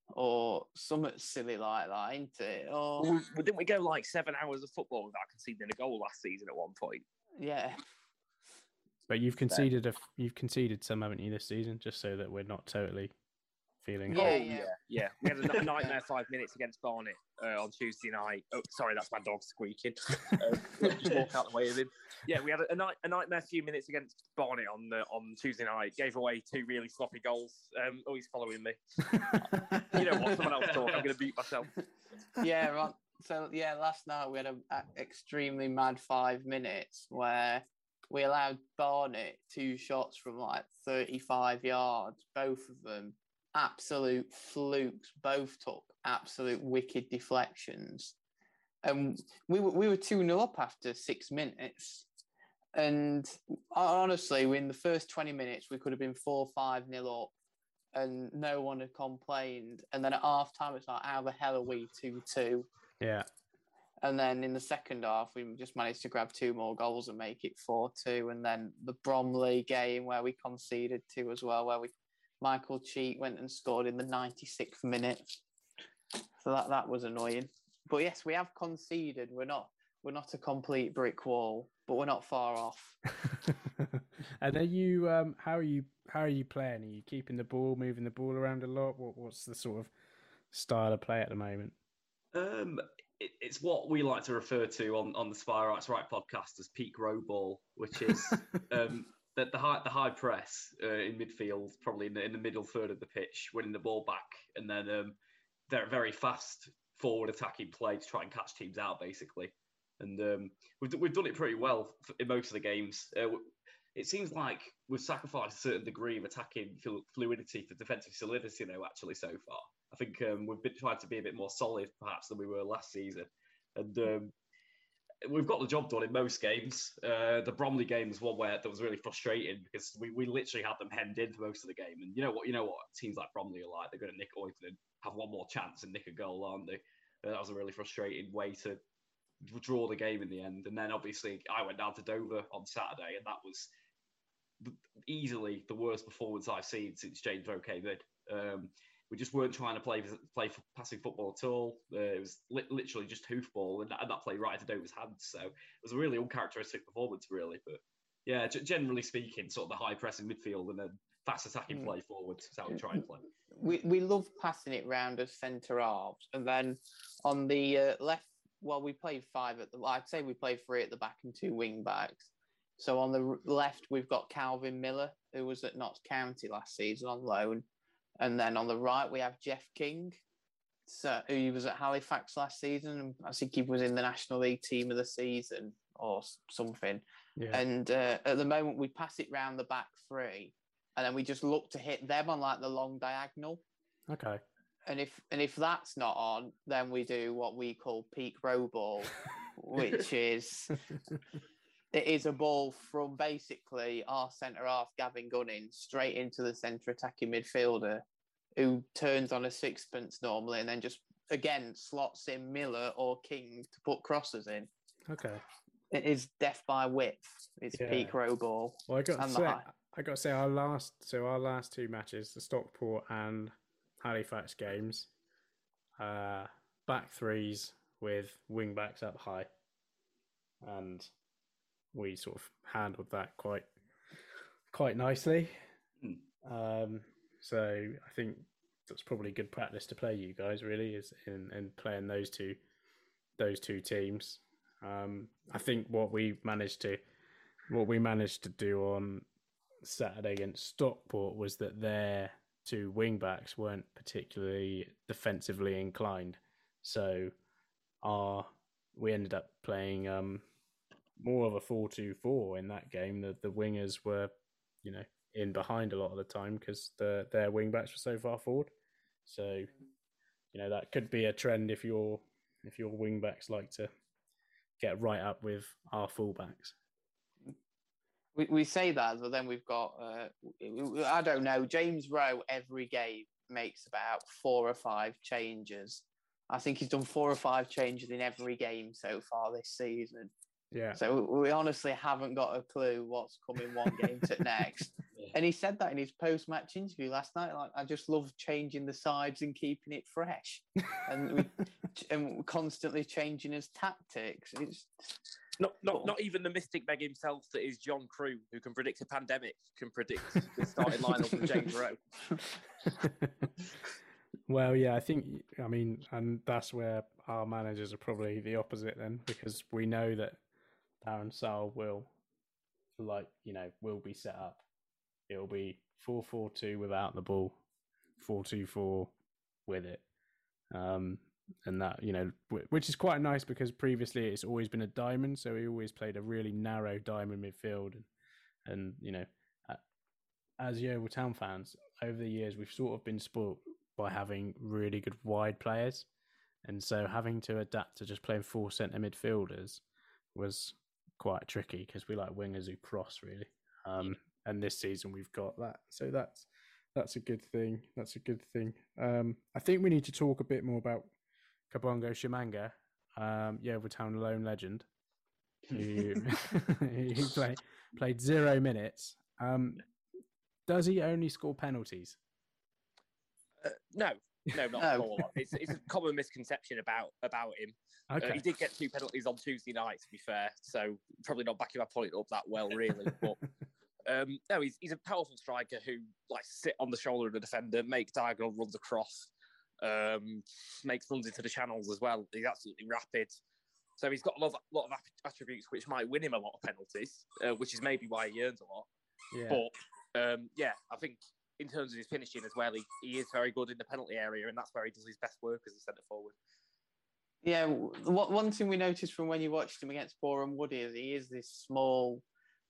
or something silly like that, ain't it? Oh. Or Well, didn't we go like seven hours of football without conceding a goal last season at one point? yeah, But you've conceded a f- you've conceded some, haven't you, this season? Just so that we're not totally feeling. Yeah, oh, yeah. yeah, We had a nightmare five minutes against Barnet uh, on Tuesday night. Oh, sorry, that's my dog squeaking. Uh, just walk out the way of him. Yeah, we had a, a, night, a nightmare few minutes against Barnet on uh, on Tuesday night. Gave away two really sloppy goals. Um, oh, he's following me. You know what? Someone else talk. I'm going to beat myself. yeah, right. So yeah, last night we had an extremely mad five minutes where we allowed Barnet two shots from like 35 yards, both of them absolute flukes. Both took absolute wicked deflections, and we were we were two 0 up after six minutes. And honestly, in the first 20 minutes, we could have been four five nil up and no one had complained. And then at half time, it's like, how the hell are we 2 2? Yeah. And then in the second half, we just managed to grab two more goals and make it 4 2. And then the Bromley game where we conceded two as well, where we Michael Cheek went and scored in the 96th minute. So that, that was annoying. But yes, we have conceded. We're not we're not a complete brick wall, but we're not far off. and are you um how are you how are you playing? Are you keeping the ball, moving the ball around a lot? What what's the sort of style of play at the moment? Um, it, it's what we like to refer to on, on the Spireites Right podcast as peak row ball, which is um, the, the high the high press uh, in midfield, probably in the, in the middle third of the pitch, winning the ball back, and then um, very very fast forward attacking play to try and catch teams out, basically. And um, we've we've done it pretty well in most of the games. Uh, it seems like we've sacrificed a certain degree of attacking fluidity for defensive solidity, though. Actually, so far, I think um, we've been trying to be a bit more solid, perhaps, than we were last season, and um, we've got the job done in most games. Uh, the Bromley game was one where that was really frustrating because we, we literally had them hemmed in for most of the game, and you know what? You know what teams like Bromley are like. They're going to nick Oyton and have one more chance and nick a goal, aren't they? And that was a really frustrating way to draw the game in the end. And then obviously I went down to Dover on Saturday, and that was easily the worst performance I've seen since James Rowe came in. Um, we just weren't trying to play play passing football at all. Uh, it was li- literally just hoofball, and, and that played right into Dover's hands. So it was a really uncharacteristic performance, really. But yeah, g- generally speaking, sort of the high pressing midfield and then fast attacking Mm. play forward is how we try and play. we we love passing it round as centre halves, and then on the uh, left, well, we played five at the. I'd say we played three at the back and two wing backs. So on the left, we've got Calvin Miller, who was at Notts County last season on loan, and then on the right we have Jeff King, so who was at Halifax last season. and I think he was in the National League Team of the Season or something. Yeah. And uh, at the moment, we pass it round the back three, and then we just look to hit them on like the long diagonal. Okay. And if and if that's not on, then we do what we call peak row ball, which is it is a ball from basically our centre half Gavin Gunning straight into the centre attacking midfielder, who turns on a sixpence normally, and then just again slots in Miller or King to put crosses in. Okay. It is death by width. It's Yeah. peak row ball. Well, I got to say, high. I got to say, our last so our last two matches, the Stockport and Halifax games, uh, back threes with wing backs up high, and we sort of handled that quite quite nicely. Um, so I think that's probably good practice to play you guys. Really, is in, in playing those two those two teams. Um, I think what we managed to what we managed to do on Saturday against Stockport was that their two wing backs weren't particularly defensively inclined. So our we ended up playing um more of a 4-2-4 in that game. The the wingers were, you know, in behind a lot of the time because the their wing backs were so far forward. So, you know, that could be a trend if your if your wing backs like to get right up with our fullbacks. We, we say that, but then we've got, uh, I don't know, James Rowe every game makes about four or five changes. I think he's done four or five changes in every game so far this season. Yeah. So we honestly haven't got a clue what's coming one game to next. And he said that in his post-match interview last night. Like, I just love changing the sides and keeping it fresh, and we, and constantly changing his tactics. It's Not, not, oh. not even the mystic Meg himself, that is John Crew, who can predict a pandemic, can predict the starting lineup of James Rowe. Well, yeah, I think I mean, and that's where our managers are probably the opposite then, because we know that Darren Sarll will, like you know, will be set up. It'll be four four two without the ball, four two four with it, um, and that you know, which is quite nice because previously it's always been a diamond, so he always played a really narrow diamond midfield, and and you know, as Yeovil Town fans over the years, we've sort of been spoilt by having really good wide players, and so having to adapt to just playing four centre midfielders was quite tricky because we like wingers who cross really. Um, and this season we've got that, so that's that's a good thing. That's a good thing. Um, I think we need to talk a bit more about Kabongo Tshimanga, um, Yeovil Town lone legend, who who play, played zero minutes. Um, does he only score penalties? Uh, no, no, not No. at all. It's, it's a common misconception about about him. Uh, he did get two penalties on Tuesday night, to be fair, so probably not backing my point up that well, really. But um, no, he's, he's a powerful striker who like sit on the shoulder of the defender, make diagonal runs across, um, makes runs into the channels as well. He's absolutely rapid. So he's got a lot of, lot of attributes which might win him a lot of penalties, uh, which is maybe why he earns a lot. Yeah. But um, yeah, I think in terms of his finishing as well, he, he is very good in the penalty area, and that's where he does his best work as a centre forward. Yeah, one thing we noticed from when you watched him against Boreham Wood is he is this small,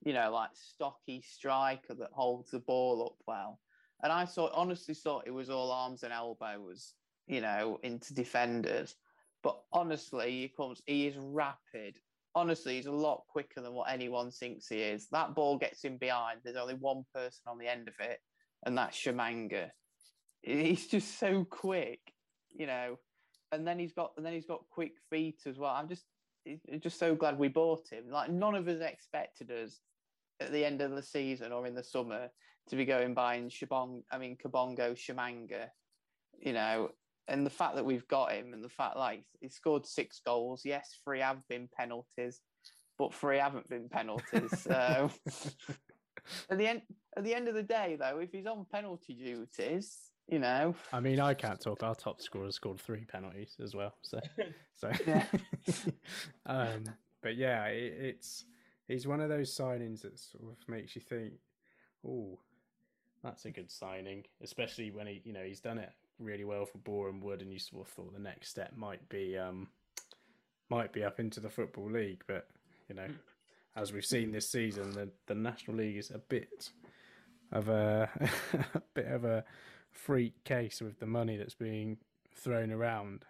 you know, like stocky striker that holds the ball up well. And I thought, honestly, thought it was all arms and elbows, you know, into defenders. But honestly, he comes, he is rapid. Honestly, he's a lot quicker than what anyone thinks he is. That ball gets him behind. There's only one person on the end of it, and that's Tshimanga. He's just so quick, you know and then he's got and then he's got quick feet as well. I'm just just so glad we bought him. Like none of us expected us at the end of the season or in the summer to be going buying Shabong, I mean Kabongo Tshimanga, you know, and the fact that we've got him and the fact like he scored six goals, yes, three have been penalties, but three haven't been penalties. So at the end at the end of the day, though, if he's on penalty duties, you know, I mean, I can't talk. Our top scorer scored three penalties as well. So, so, Yeah. um, but yeah, it, it's he's one of those signings that sort of makes you think, oh, that's a good signing, especially when he, you know, he's done it really well for Boreham Wood, and you sort of thought the next step might be, um, might be up into the football league, but you know, as we've seen this season, the the National League is a bit of a, a bit of a freak case with the money that's being thrown around.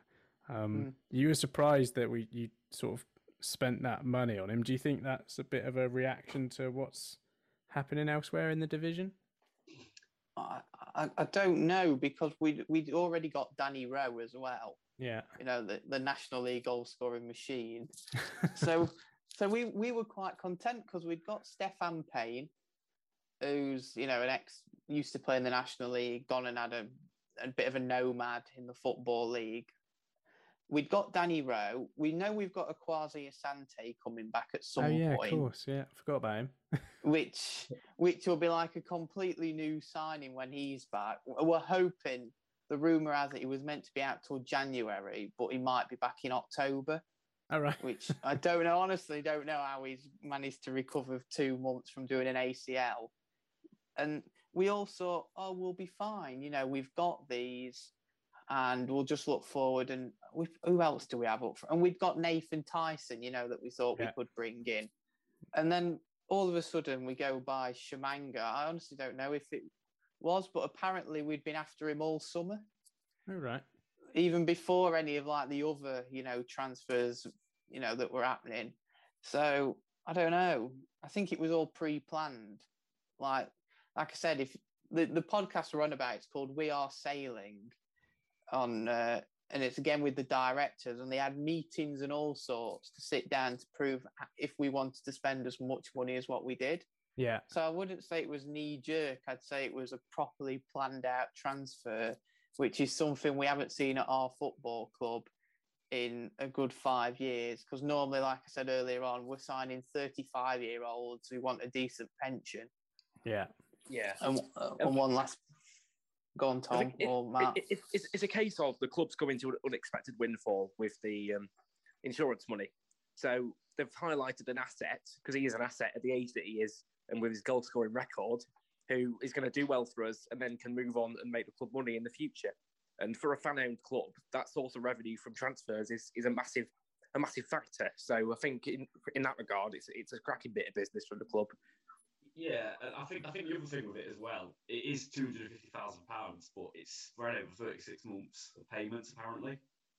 Um, You were surprised that we you sort of spent that money on him. Do you think that's a bit of a reaction to what's happening elsewhere in the division? I, I, I don't know because we we'd already got Danny Rowe as well. Yeah, you know the, the National League goal scoring machine. so so we we were quite content because we'd got Stefan Payne, who's you know an ex used to play in the National League, gone and had a, a bit of a nomad in the football league. We've got Danny Rowe. We know we've got Akwasi Asante coming back at some oh yeah, point of course. Yeah, I forgot about him. which which will be like a completely new signing when he's back. We're hoping. The rumor has it he was meant to be out till January, but he might be back in October. All right. Which I don't know. Honestly, don't know how he's managed to recover two months from doing an ACL. And we all thought, oh, we'll be fine. You know, we've got these, and we'll just look forward. And who else do we have up for? And we've got Nathan Tyson. You know that we thought Yeah. we could bring in, and then all of a sudden we go by Tshimanga. I honestly don't know if it was, but apparently we'd been after him all summer, All right. even before any of like the other, you know, transfers, you know, that were happening. So I don't know. I think it was all pre-planned. Like, like I said, if the the podcast we're on about, it's called "We Are Sailing," on uh, and it's again with the directors, and they had meetings and all sorts to sit down to prove if we wanted to spend as much money as what we did. Yeah. So I wouldn't say it was knee jerk. I'd say it was a properly planned out transfer, which is something we haven't seen at our football club in a good five years. Because normally, like I said earlier on, we're signing 35 year olds who want a decent pension. Yeah. Yeah. And, uh, and one last. Go on, Tom it- or Matt. it- it- it's, it's a case of the club's coming to an unexpected windfall with the um, insurance money. So they've highlighted an asset because he is an asset at the age that he is and with his goal scoring record, who is going to do well for us and then can move on and make the club money in the future. And for a fan owned club, that source of revenue from transfers is, is a massive a massive factor. So I think in in that regard, it's it's a cracking bit of business for the club. Yeah, I think I think the other thing with it as well, it is two hundred and fifty thousand pounds, but it's spread over thirty six months of payments apparently.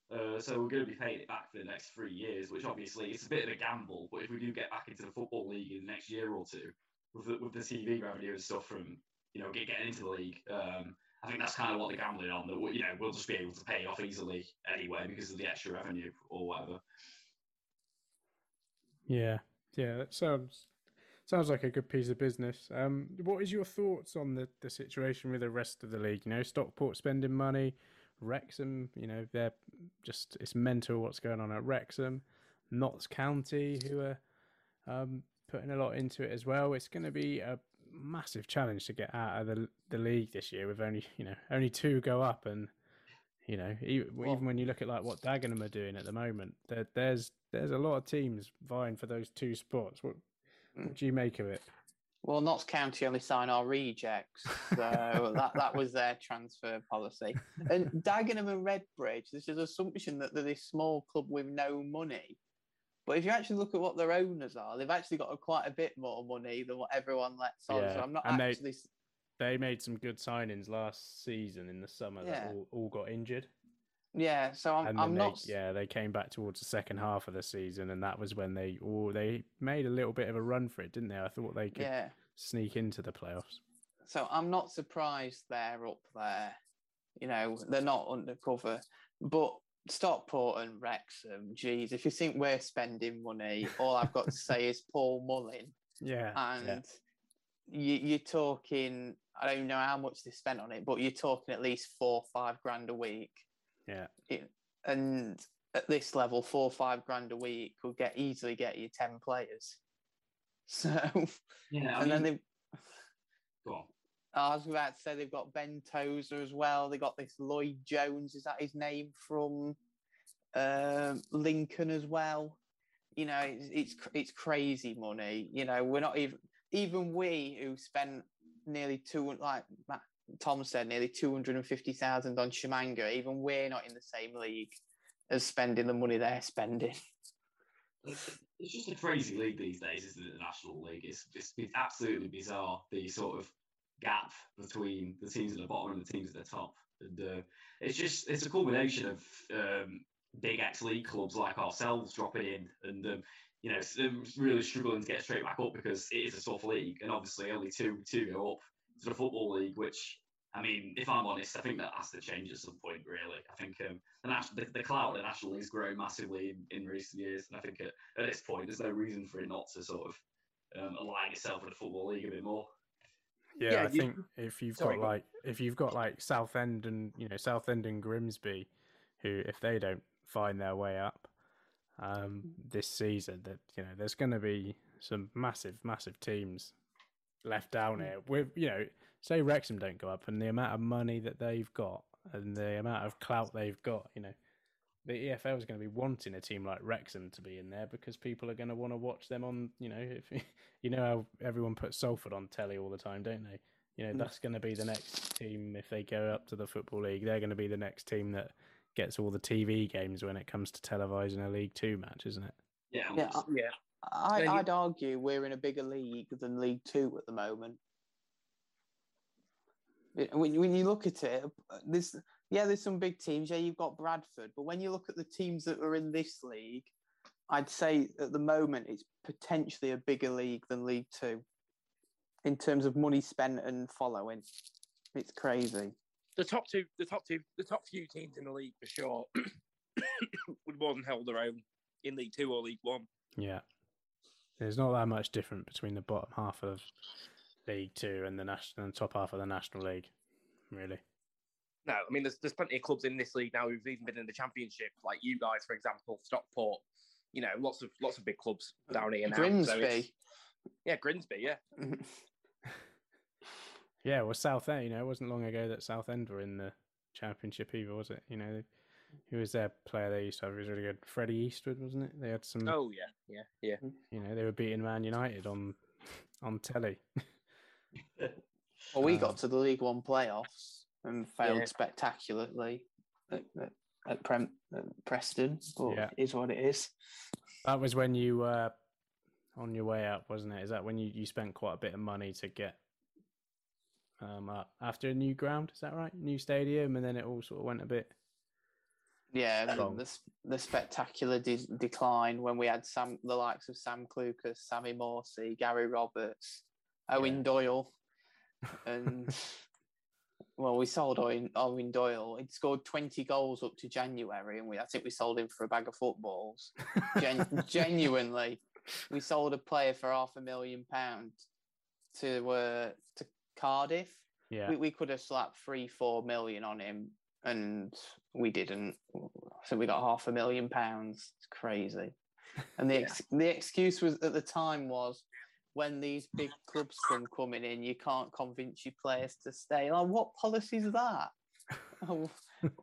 Uh, so we're going to be paying it back for the next three years, which obviously it's a bit of a gamble. But if we do get back into the football league in the next year or two, with the, with the TV revenue and stuff from you know get, getting into the league, um, I think that's kind of what they're gambling on. That we- you know we'll just be able to pay off easily anyway because of the extra revenue or whatever. Yeah, yeah, that sounds sounds like a good piece of business. Um, what is your thoughts on the, the situation with the rest of the league? You know, Stockport spending money, Wrexham. You know, they're just it's mental what's going on at Wrexham, Notts County, who are um, putting a lot into it as well. It's going to be a massive challenge to get out of the the league this year with only you know only two go up and. You know, even, even when you look at like what Dagenham are doing at the moment, there, there's there's a lot of teams vying for those two spots. What what do you make of it? Well, Notts County only sign our rejects, so that, that was their transfer policy. And Dagenham and Redbridge, there's an assumption that they're this small club with no money. But if you actually look at what their owners are, they've actually got a, quite a bit more money than what everyone lets on. So I'm not and actually. they they made some good signings last season in the summer Yeah. that all, all got injured. Yeah, so I'm, I'm they, not. yeah, they came back towards the second half of the season, and that was when they oh they made a little bit of a run for it, didn't they? I thought they could Yeah. sneak into the playoffs. So I'm not surprised they're up there. You know, they're not undercover. But Stockport and Wrexham, geez, if you think we're spending money, all I've got to say is Paul Mullin. Yeah. and yeah. you, you're talking. I don't even know how much they spent on it, but you're talking at least four, five grand a week. Yeah. It, and at this level, four or five grand a week could get easily get you ten players. So, Yeah, I and then mean, they. go on. I was about to say they've got Ben Tozer as well. They got this Lloyd Jones. Is that his name from um, Lincoln as well? You know, it's, it's it's crazy money. You know, we're not even even we who spent nearly two like Matt, Tom said nearly two hundred and fifty thousand on Tshimanga. Even we're not in the same league as spending the money they're spending. It's just a crazy league these days, isn't it? The National League. It's it's, it's absolutely bizarre the sort of gap between the teams at the bottom and the teams at the top. And uh, it's just it's a culmination of um, big X League clubs like ourselves dropping in and um, you know um, really struggling to get straight back up because it is a tough league and obviously only two two go up to the football league, which I mean, if I'm honest, I think that has to change at some point. Really, I think um, the, nas- the, the clout of the national league's grown massively in, in recent years, and I think at, at this point, there's no reason for it not to sort of um, align itself with the football league a bit more. Yeah, Yeah, I you- think if you've Sorry, got like if you've got like Southend and you know Southend and Grimsby, who if they don't find their way up um, this season, that you know there's going to be some massive, massive teams left down here. With you know, say Wrexham don't go up, and the amount of money that they've got and the amount of clout they've got, you know, the EFL is going to be wanting a team like Wrexham to be in there because people are going to want to watch them on. You know, if you know how everyone puts Salford on telly all the time, don't they? You know, Mm. that's going to be the next team if they go up to the football league. They're going to be the next team that gets all the TV games when it comes to televising a League Two match, isn't it? Yeah, Yeah, Yeah. I, Yeah, you- I'd argue we're in a bigger league than League Two at the moment. When, when you look at it, there's yeah, there's some big teams. Yeah, you've got Bradford, but when you look at the teams that are in this league, I'd say at the moment it's potentially a bigger league than League Two in terms of money spent and following. It's crazy. the top two, the top two, the top few teams in the league for sure would more than held their own in League Two or League One. Yeah. There's not that much different between the bottom half of League Two and the national and top half of the National League, really. No, I mean there's there's plenty of clubs in this league now who've even been in the Championship, like you guys, for example, Stockport. You know, lots of lots of big clubs down here now. so Grimsby. yeah, Grimsby, yeah. Yeah, well, Southend, you know, it wasn't long ago that Southend were in the Championship either, was it? You know, who was their player they used to have? He was really good. Freddie Eastwood, wasn't it? They had some. Oh yeah, yeah, yeah. You know, they were beating Man United on on telly. Well, we Um, got to the League One playoffs and failed Yeah. spectacularly at, at, at, Prem, at Preston. But Yeah. it is what it is. That was when you were on your way up, wasn't it? Is that when you, you spent quite a bit of money to get um up after a new ground? Is that right? New stadium, and then it all sort of went a bit. Yeah, the, the, the spectacular de- decline when we had Sam, the likes of Sam Clucas, Sammy Morsy, Gary Roberts, Eoin Yeah. Doyle, and well, we sold Eoin, Eoin Doyle. He'd scored twenty goals up to January, and we I think we sold him for a bag of footballs. Gen- genuinely, we sold a player for half a million pounds to uh, to Cardiff. Yeah, We, we could have slapped three, four million on him, and we didn't. So we got half a million pounds. It's crazy. And the ex- the excuse was at the time was when these big clubs come coming in, you can't convince your players to stay. Like, what policy is that? Oh,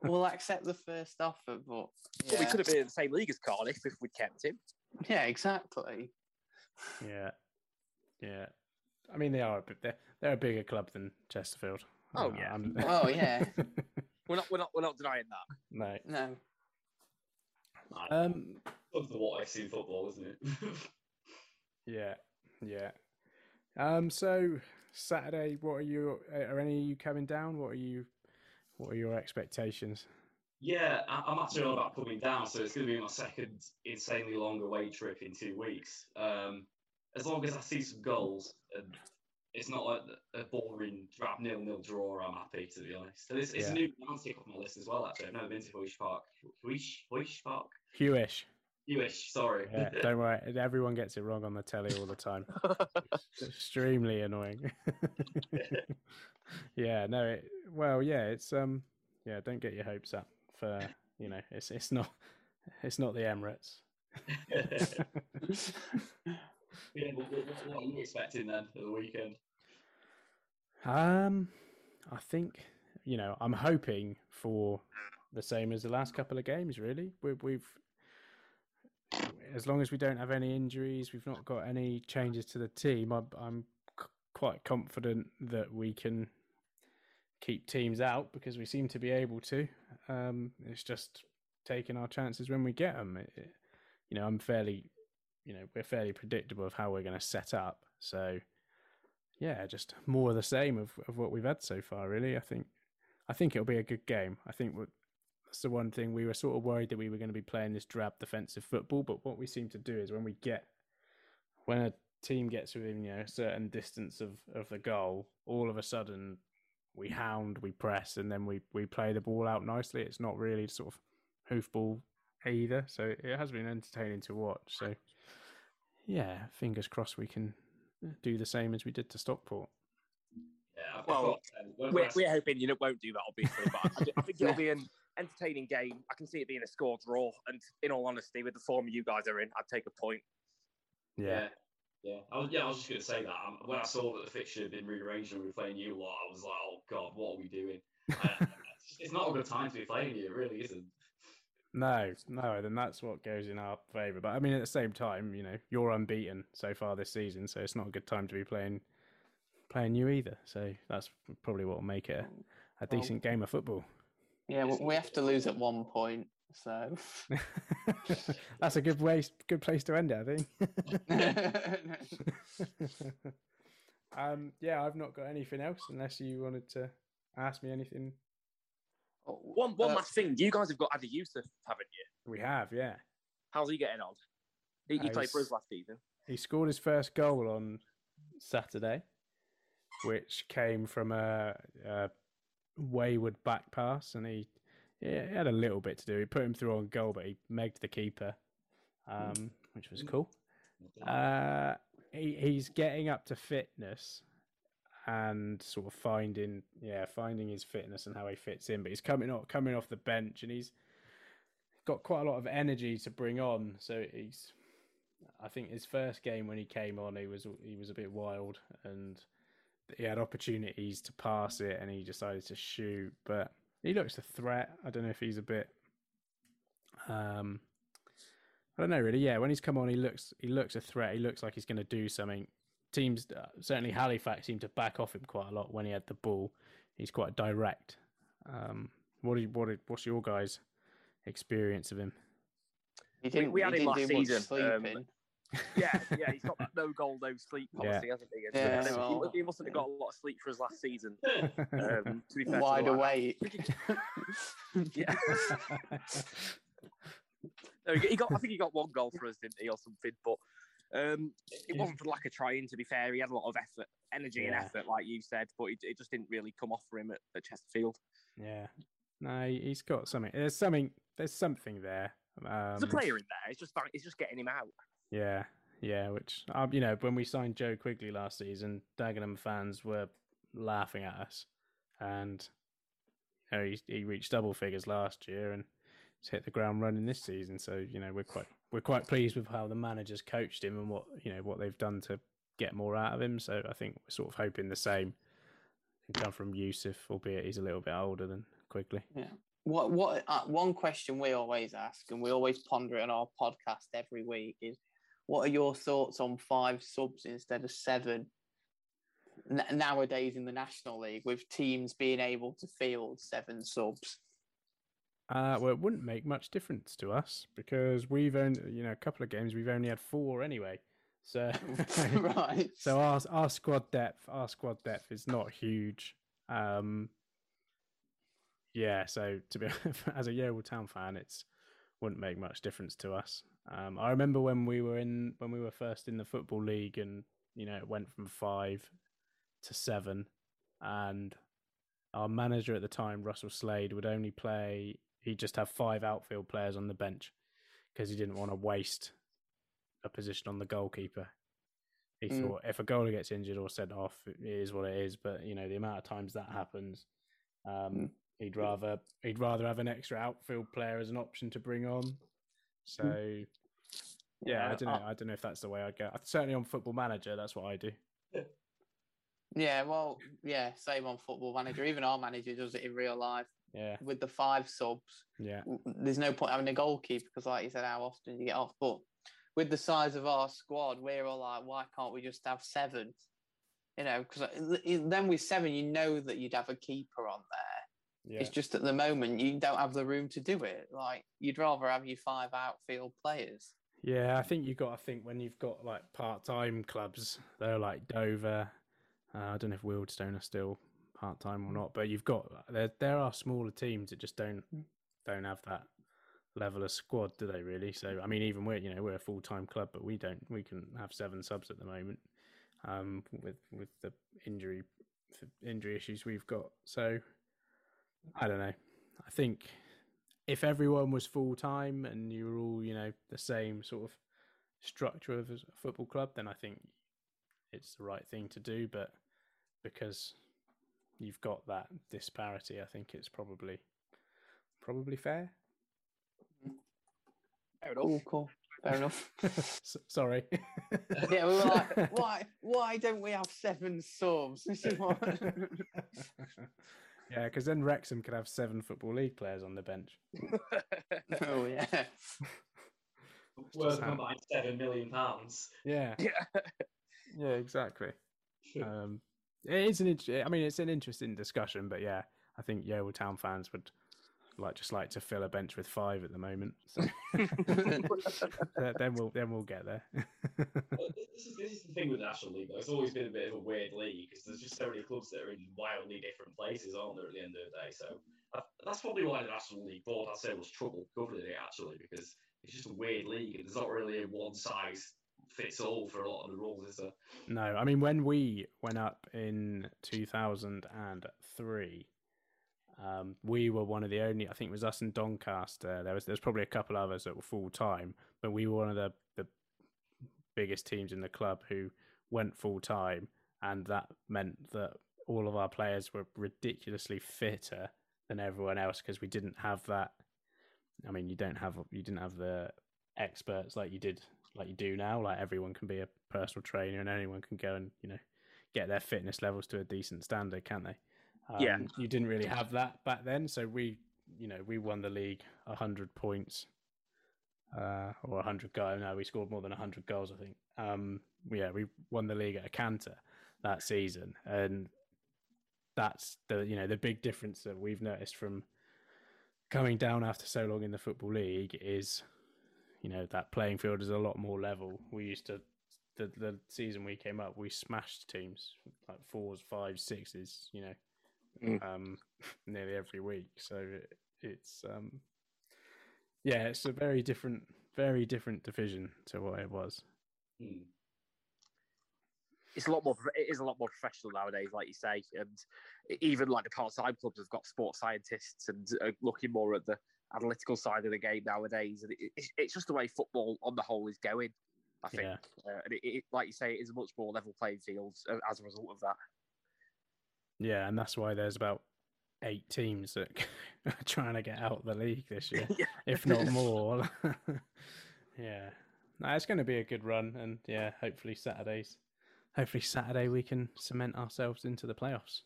we'll accept the first offer, but But we could have been in the same league as Cardiff if we'd kept him. yeah, exactly. yeah, yeah. I mean, they are a bit. They're, they're a bigger club than Chesterfield. Oh, Uh, yeah. I'm- Oh, yeah. We're not, we're not, we're not denying that. no. No, Um. Of the what I see in football, isn't it? Yeah, yeah. Um. So Saturday, what are you? Are any of you coming down? What are you? What are your expectations? yeah, I- I'm actually all about coming down, so it's going to be my second insanely long away trip in two weeks. Um, as long as I see some goals and it's not like a boring drab nil nil draw, I'm happy to be honest. And it's, it's Yeah. a new ground to tick off my list as well. Actually, I've never been to Huish Park. Huish, Huish Park. Hewish. You wish. Sorry. Yeah, don't worry. Everyone gets it wrong on the telly all the time. It's extremely annoying. yeah, no. It, well, yeah. It's um. Yeah, don't get your hopes up for you know. It's it's not it's not the Emirates. yeah, what, what, what are you expecting then for the weekend? Um, I think you know I'm hoping for the same as the last couple of games. Really, we, we've as long as we don't have any injuries, we've not got any changes to the team. I'm, I'm c- quite confident that we can keep teams out because we seem to be able to. Um, it's just taking our chances when we get them. It, it, you know, I'm fairly, you know, we're fairly predictable of how we're going to set up. So, yeah, just more of the same of, of what we've had so far. Really, I think, I think it'll be a good game. I think that's the one thing we were sort of worried that we were going to be playing this drab defensive football. But what we seem to do is when we get, when a team gets within you know a certain distance of of the goal, all of a sudden we hound, we press, and then we we play the ball out nicely. It's not really sort of hoofball either. So it has been entertaining to watch. So yeah, fingers crossed we can do the same as we did to Stockport. Yeah, Well, got, when- when We're, we're hoping you know, won't do that, obviously, but I, I think it'll be an entertaining game. I can see it being a score draw, and in all honesty, with the form you guys are in, I'd take a point. Yeah. Yeah, I was, yeah, I was just going to say that. Um, when I saw that the fixture had been rearranged and we were playing you lot, I was like, oh, God, what are we doing? Uh, it's, it's not a good time to be playing you, it really isn't. No, no, then that's what goes in our favour. But I mean, at the same time, you know, you're unbeaten so far this season, so it's not a good time to be playing playing you either. So that's probably what will make it a, a Well- decent game of football. Yeah, we have to lose at one point. So that's a good way, good place to end it, I think. um, yeah, I've not got anything else unless you wanted to ask me anything. One one Uh, last thing, you guys have got Adi Yusuf, haven't you? We have, yeah. How's he getting on? He, he Uh, played for us last season. He scored his first goal on Saturday, which came from a, a wayward back pass, and he, yeah, he had a little bit to do. He put him through on goal, but he megged the keeper, um, which was cool. Uh, he, he's getting up to fitness and sort of finding, yeah, finding his fitness and how he fits in. But he's coming off coming off the bench, and he's got quite a lot of energy to bring on. So he's I think his first game when he came on, he was he was a bit wild and he had opportunities to pass it and he decided to shoot. But he looks a threat. I don't know if he's a bit. Um, I don't know really. Yeah, when he's come on, he looks he looks a threat. He looks like he's going to do something. Teams uh, certainly Halifax seemed to back off him quite a lot when he had the ball. He's quite direct. Um, what do you, what do- what's your guys' experience of him? He We, didn't, we had he him didn't last season. um, yeah, yeah, he's got that no goal, no sleep Yeah. policy, hasn't he? And, Yeah, uh, he- well- he, mustn't have got a lot of sleep for us last season. Um, to be fair Wide the awake. Yeah. No, he got. I think he got one goal for us, didn't he, or something? But um, it wasn't for lack of trying. To be fair, he had a lot of effort, energy, and effort, like you said, but it, it just didn't really come off for him at, at Chesterfield. Yeah. No, he- he's got something. There's something. There's something there. Um, There's a player in there. It's just it's just getting him out. Yeah, yeah. Which um, you know, when we signed Joe Quigley last season, Dagenham fans were laughing at us, and you know, he he reached double figures last year and he's hit the ground running this season. So you know, we're quite we're quite pleased with how the managers coached him and what you know what they've done to get more out of him. So I think we're sort of hoping the same can come from Yusuf, albeit he's a little bit older than Quigley. Yeah. What what uh, one question we always ask and we always ponder it on our podcast every week is what are your thoughts on five subs instead of seven n- nowadays in the National League with teams being able to field seven subs? Uh, well, it wouldn't make much difference to us because we've only, you know, a couple of games we've only had four anyway. So, right. so our our squad depth, our squad depth is not huge. Um, yeah, so to be as a Yeovil Town fan, it's wouldn't make much difference to us. Um, I remember when we were in when we were first in the football league, and you know, it went from five to seven, and our manager at the time, Russell Slade, would only play. He'd just have five outfield players on the bench because he didn't want to waste a position on the goalkeeper. He Mm. thought if a goalie gets injured or sent off, it is what it is. But you know the amount of times that happens, um, Mm. he'd rather he'd rather have an extra outfield player as an option to bring on. So yeah, I don't know. uh, I don't know if that's the way I'd go. Certainly on Football Manager, that's what I do. Yeah, well, yeah, same on Football Manager. Even our manager does it in real life Yeah, with the five subs. yeah, there's no point having a goalkeeper because, like you said, how often do you get off? But with the size of our squad, we're all like, why can't we just have seven? You know, because then with seven, you know that you'd have a keeper on there. yeah. It's just at the moment you don't have the room to do it. Like you'd rather have your five outfield players. Yeah, I think you've got to think when you've got like part-time clubs, they're like Dover. Uh, I don't know if Wealdstone are still part-time or not, but you've got there. There are smaller teams that just don't don't have that level of squad, do they? Really? So I mean, even we're you know we're a full-time club, but we don't we can have seven subs at the moment um, with with the injury injury issues we've got. So I don't know. I think if everyone was full time and you were all, you know, the same sort of structure of a football club, then I think it's the right thing to do. But because you've got that disparity, I think it's probably probably fair. Fair enough. Cool, cool. Fair enough. S- Sorry. yeah, we were like, why? Why don't we have seven subs? This is what. yeah, because then Wrexham could have seven football league players on the bench. oh yeah. Worth just combined seven million pounds. Yeah. Yeah, exactly. Um, it is an. int- I mean, it's an interesting discussion, but yeah, I think Yeovil Town fans would like just like to fill a bench with five at the moment. So then we'll then we'll get there. Well, this is this is the thing with the National League though. It's always been a bit of a weird league because there's just so many clubs that are in wildly different places, aren't there? At the end of the day, so uh, that's probably why the National League board had so much trouble governing it actually because it's just a weird league and there's not really a one size fits all for a lot of the rules, is there? no, I mean when we went up in two thousand and three. Um, we were one of the only. I think it was us and Doncaster. There was there's probably a couple others that were full time, but we were one of the the biggest teams in the club who went full time, and that meant that all of our players were ridiculously fitter than everyone else because we didn't have that. I mean, you don't have you didn't have the experts like you did like you do now. Like everyone can be a personal trainer and anyone can go and you know get their fitness levels to a decent standard, can't they? Um, Yeah. you didn't really have that back then, so we you know we won the league hundred points uh, or 100 goals. No, we scored more than 100 goals, I think. Um, yeah, we won the league at a canter that season, and that's the you know the big difference that we've noticed from coming down after so long in the football league is you know that playing field is a lot more level. We used to the the season we came up, we smashed teams like fours, fives, sixes, you know, Mm. um, nearly every week. So it, it's um, yeah, it's a very different, very different division to what it was. Hmm. it's a lot more. It is a lot more professional nowadays, like you say, and even like the part-time clubs have got sports scientists and are looking more at the analytical side of the game nowadays. And it, it's, it's just the way football on the whole is going. I think, Yeah. uh, and it, it, like you say, it is a much more level playing field as a result of that. Yeah, and that's why there's about eight teams that are trying to get out of the league this year, Yeah. if not more. yeah, no, it's going to be a good run, and yeah, hopefully Saturdays, hopefully Saturday we can cement ourselves into the playoffs.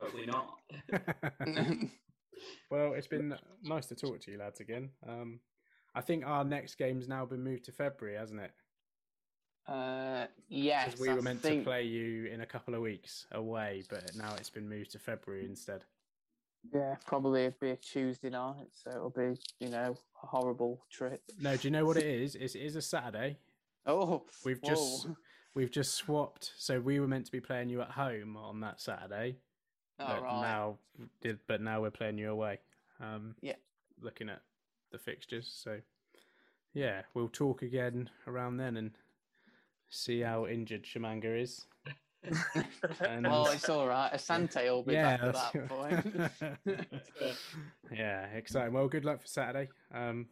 Hopefully not. Well, it's been nice to talk to you lads again. Um, I think our next game's now been moved to February, hasn't it? Uh, yes, Because we were meant think- to play you in a couple of weeks away, but now it's been moved to February instead. Yeah, probably it'd be a Tuesday night, so it'll be you know a horrible trip. No, do you know what it is? It's, it is a Saturday. Oh, We've just whoa. we've just swapped. So we were meant to be playing you at home on that Saturday. Oh, but right. now did but now we're playing you away. Um Yeah. looking at the fixtures. So yeah, we'll talk again around then and see how injured Tshimanga is. And- well, it's all right. Asante will be yeah, back at that point. yeah, exciting. Well, good luck for Saturday. Um,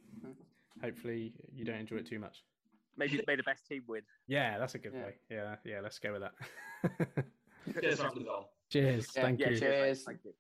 Hopefully, you don't enjoy it too much. Maybe may the best team win. Yeah, that's a good Yeah. way. Yeah, yeah. Let's go with that. Cheers, Ramsdale. Cheers. Yeah, Thank Yeah, you. cheers. Cheers. Thank you.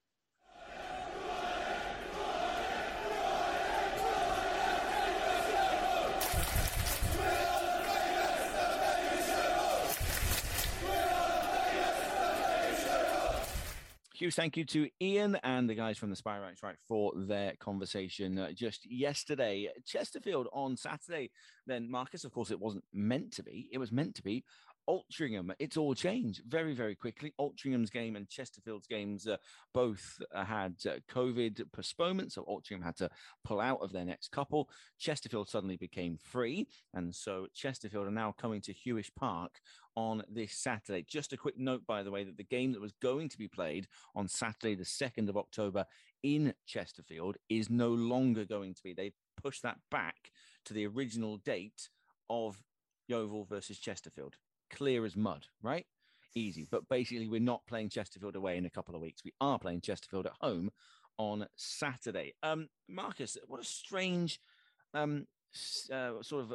Huge thank you to Ian and the guys from the Spireites for their conversation uh, just yesterday. Chesterfield on Saturday. Then, Marcus, of course, it wasn't meant to be. It was meant to be Altrincham. It's all changed very, very quickly. Altrincham's game and Chesterfield's games uh, both uh, had uh, COVID postponements, so Altrincham had to pull out of their next couple. Chesterfield suddenly became free, and so Chesterfield are now coming to Huish Park on this Saturday. Just a quick note, by the way, that the game that was going to be played on Saturday, the 2nd of October in Chesterfield, is no longer going to be. They pushed that back to the original date of Yeovil versus Chesterfield. Clear as mud, right? Easy. But basically, we're not playing Chesterfield away in a couple of weeks. We are playing Chesterfield at home on Saturday. Um, Marcus, what a strange um, uh, sort of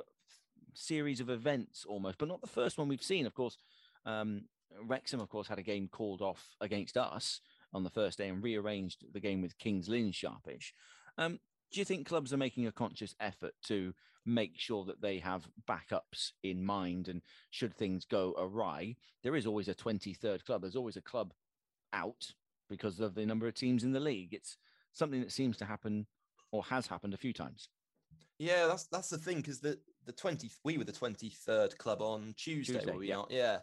series of events almost, but not the first one we've seen. Of course, um, Wrexham, of course, had a game called off against us on the first day and rearranged the game with Kings Lynn sharpish. Um, do you think clubs are making a conscious effort to make sure that they have backups in mind and should things go awry? There is always a 23rd club, there's always a club out because of the number of teams in the league. It's something that seems to happen or has happened a few times. Yeah, that's that's the thing because the the twenty we were the twenty third club on Tuesday, Tuesday, were we yeah. Yeah,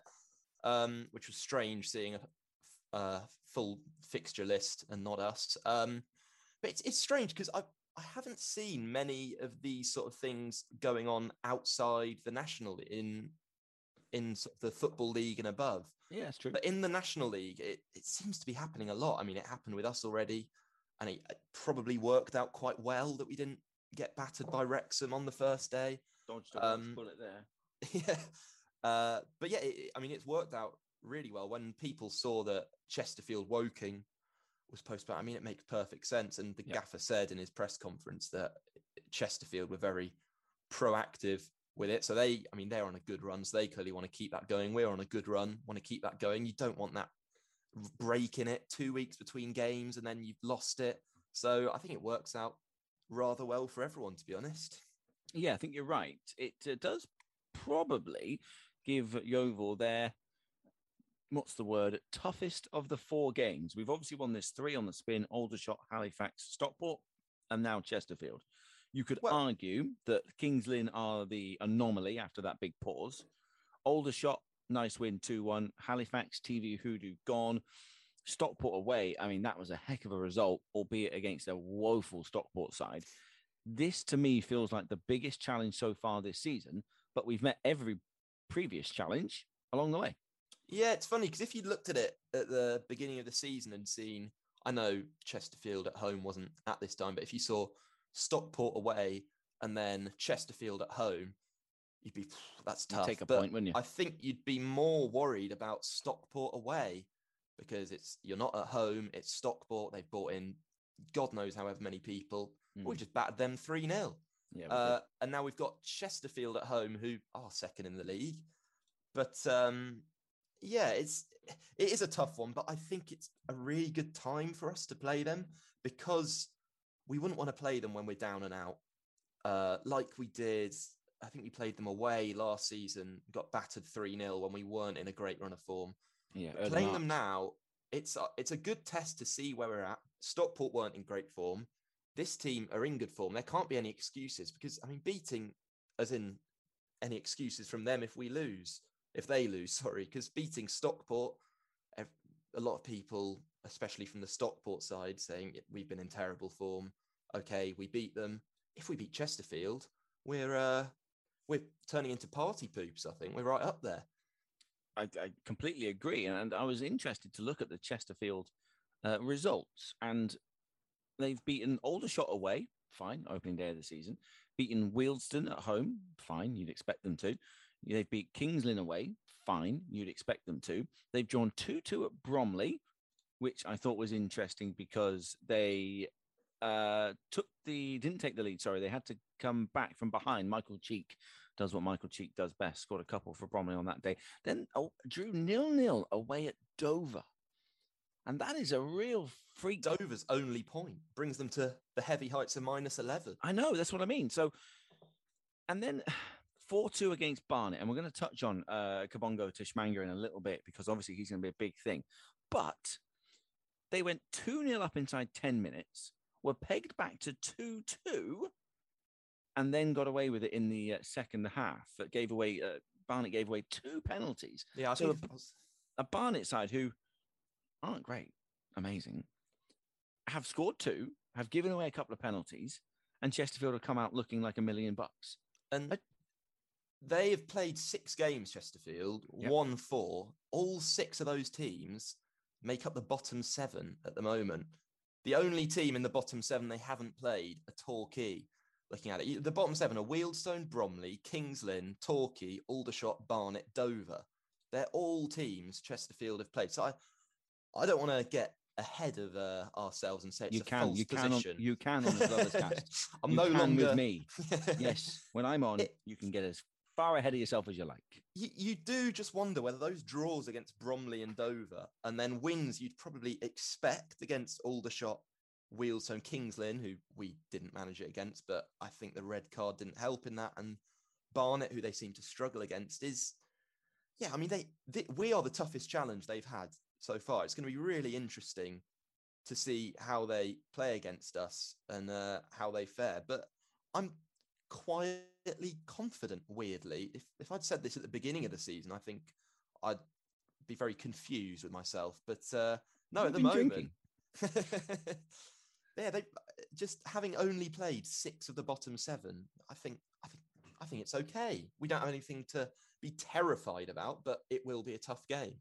um, which was strange seeing a, a full fixture list and not us. Um, but it's it's strange because I I haven't seen many of these sort of things going on outside the national in in sort of the football league and above. Yeah, it's true. But in the National League, it, it seems to be happening a lot. I mean, it happened with us already, and it, it probably worked out quite well that we didn't get battered by Wrexham on the first day. Dodged a Um, bullet there. yeah. Uh, but yeah, it- I mean, it's worked out really well. When people saw that Chesterfield Woking was postponed, I mean, it makes perfect sense. And the Yeah. gaffer said in his press conference that Chesterfield were very proactive with it. So they, I mean, they're on a good run. So they clearly want to keep that going. We're on a good run, want to keep that going. You don't want that break in it, two weeks between games, and then you've lost it. So I think it works out rather well for everyone, to be honest. Yeah, I think you're right. It uh, does probably give Yeovil their what's the word toughest of the four games. We've obviously won this three on the spin: Aldershot, Halifax, Stockport, and now Chesterfield. You could Well- argue that Kings Lynn are the anomaly after that big pause. Aldershot, nice win, two one. Halifax, TV Hoodoo gone. Stockport away. I mean, that was a heck of a result, albeit against a woeful Stockport side. This to me feels like the biggest challenge so far this season, but we've met every previous challenge along the way. Yeah, it's funny because if you'd looked at it at the beginning of the season and seen, I know Chesterfield at home wasn't at this time, but if you saw Stockport away and then Chesterfield at home, you'd be that's You'd tough. take a But point, wouldn't you? I think you'd be more worried about Stockport away because it's you're not at home. It's Stockport. They've brought in God knows however many people. We Mm. just battered them three 0 Yeah, we uh, and now we've got Chesterfield at home, who are second in the league. But um, yeah, it's it is a tough one, but I think it's a really good time for us to play them because we wouldn't want to play them when we're down and out, uh, like we did. I think we played them away last season, got battered three 0 when we weren't in a great run of form. yeah, playing them now, it's a, it's a good test to see where we're at. Stockport weren't in great form. This team are in good form. There can't be any excuses because I mean, beating, as in any excuses from them if we lose, if they lose, sorry, because beating Stockport, a lot of people, especially from the Stockport side, saying we've been in terrible form. Okay, we beat them. If we beat Chesterfield, we're uh, we're turning into party poops. I think we're right up there. I, I completely agree, and I was interested to look at the Chesterfield uh, results, and they've beaten Aldershot away, fine, opening day of the season. Beaten Wealdstone at home, fine, you'd expect them to. They've beat Kings Lynn away, fine, you'd expect them to. They've drawn two-two at Bromley, which I thought was interesting because they uh, took the didn't take the lead. Sorry, they had to come back from behind. Michael Cheek does what Michael Cheek does best. Scored a couple for Bromley on that day. Then oh, drew nil nil away at Dover, and that is a real freak. Dover's only point brings them to the heavy heights of minus eleven. I know that's what I mean. So, and then. 4 2 against Barnet, and we're going to touch on uh, Kabongo Tshimanga in a little bit because obviously he's going to be a big thing. But they went 2 0 up inside 10 minutes, were pegged back to 2 2, and then got away with it in the uh, second half. That gave away, uh, Barnet gave away two penalties. Yeah, I so think a, a Barnet side who aren't great, amazing, have scored two, have given away a couple of penalties, and Chesterfield have come out looking like a million bucks. And they have played six games, Chesterfield, Yep. won four. All six of those teams make up the bottom seven at the moment. The only team in the bottom seven they haven't played are Torquay. Looking at it, the bottom seven are Wealdstone, Bromley, Kings Lynn, Torquay, Aldershot, Barnet, Dover. They're all teams Chesterfield have played. So I, I don't want to get ahead of uh, ourselves and say it's you a can, false you can, on, position. you can on the Brothers cast. I'm You no longer with me. yes, when I'm on, you can get as far ahead of yourself as you like. you, you do just wonder whether those draws against Bromley and Dover and then wins you'd probably expect against Aldershot, Wealdstone, Kings Lynn, who we didn't manage it against, but I think the red card didn't help in that. And Barnet, who they seem to struggle against, is yeah, I mean, they, they we are the toughest challenge they've had so far. It's going to be really interesting to see how they play against us and uh, how they fare. But I'm quietly confident, weirdly. If, if I'd said this at the beginning of the season, I think I'd be very confused with myself. But uh, no, You've at the moment, yeah, they just having only played six of the bottom seven. I think, I think, I think it's okay. We don't have anything to be terrified about, but it will be a tough game.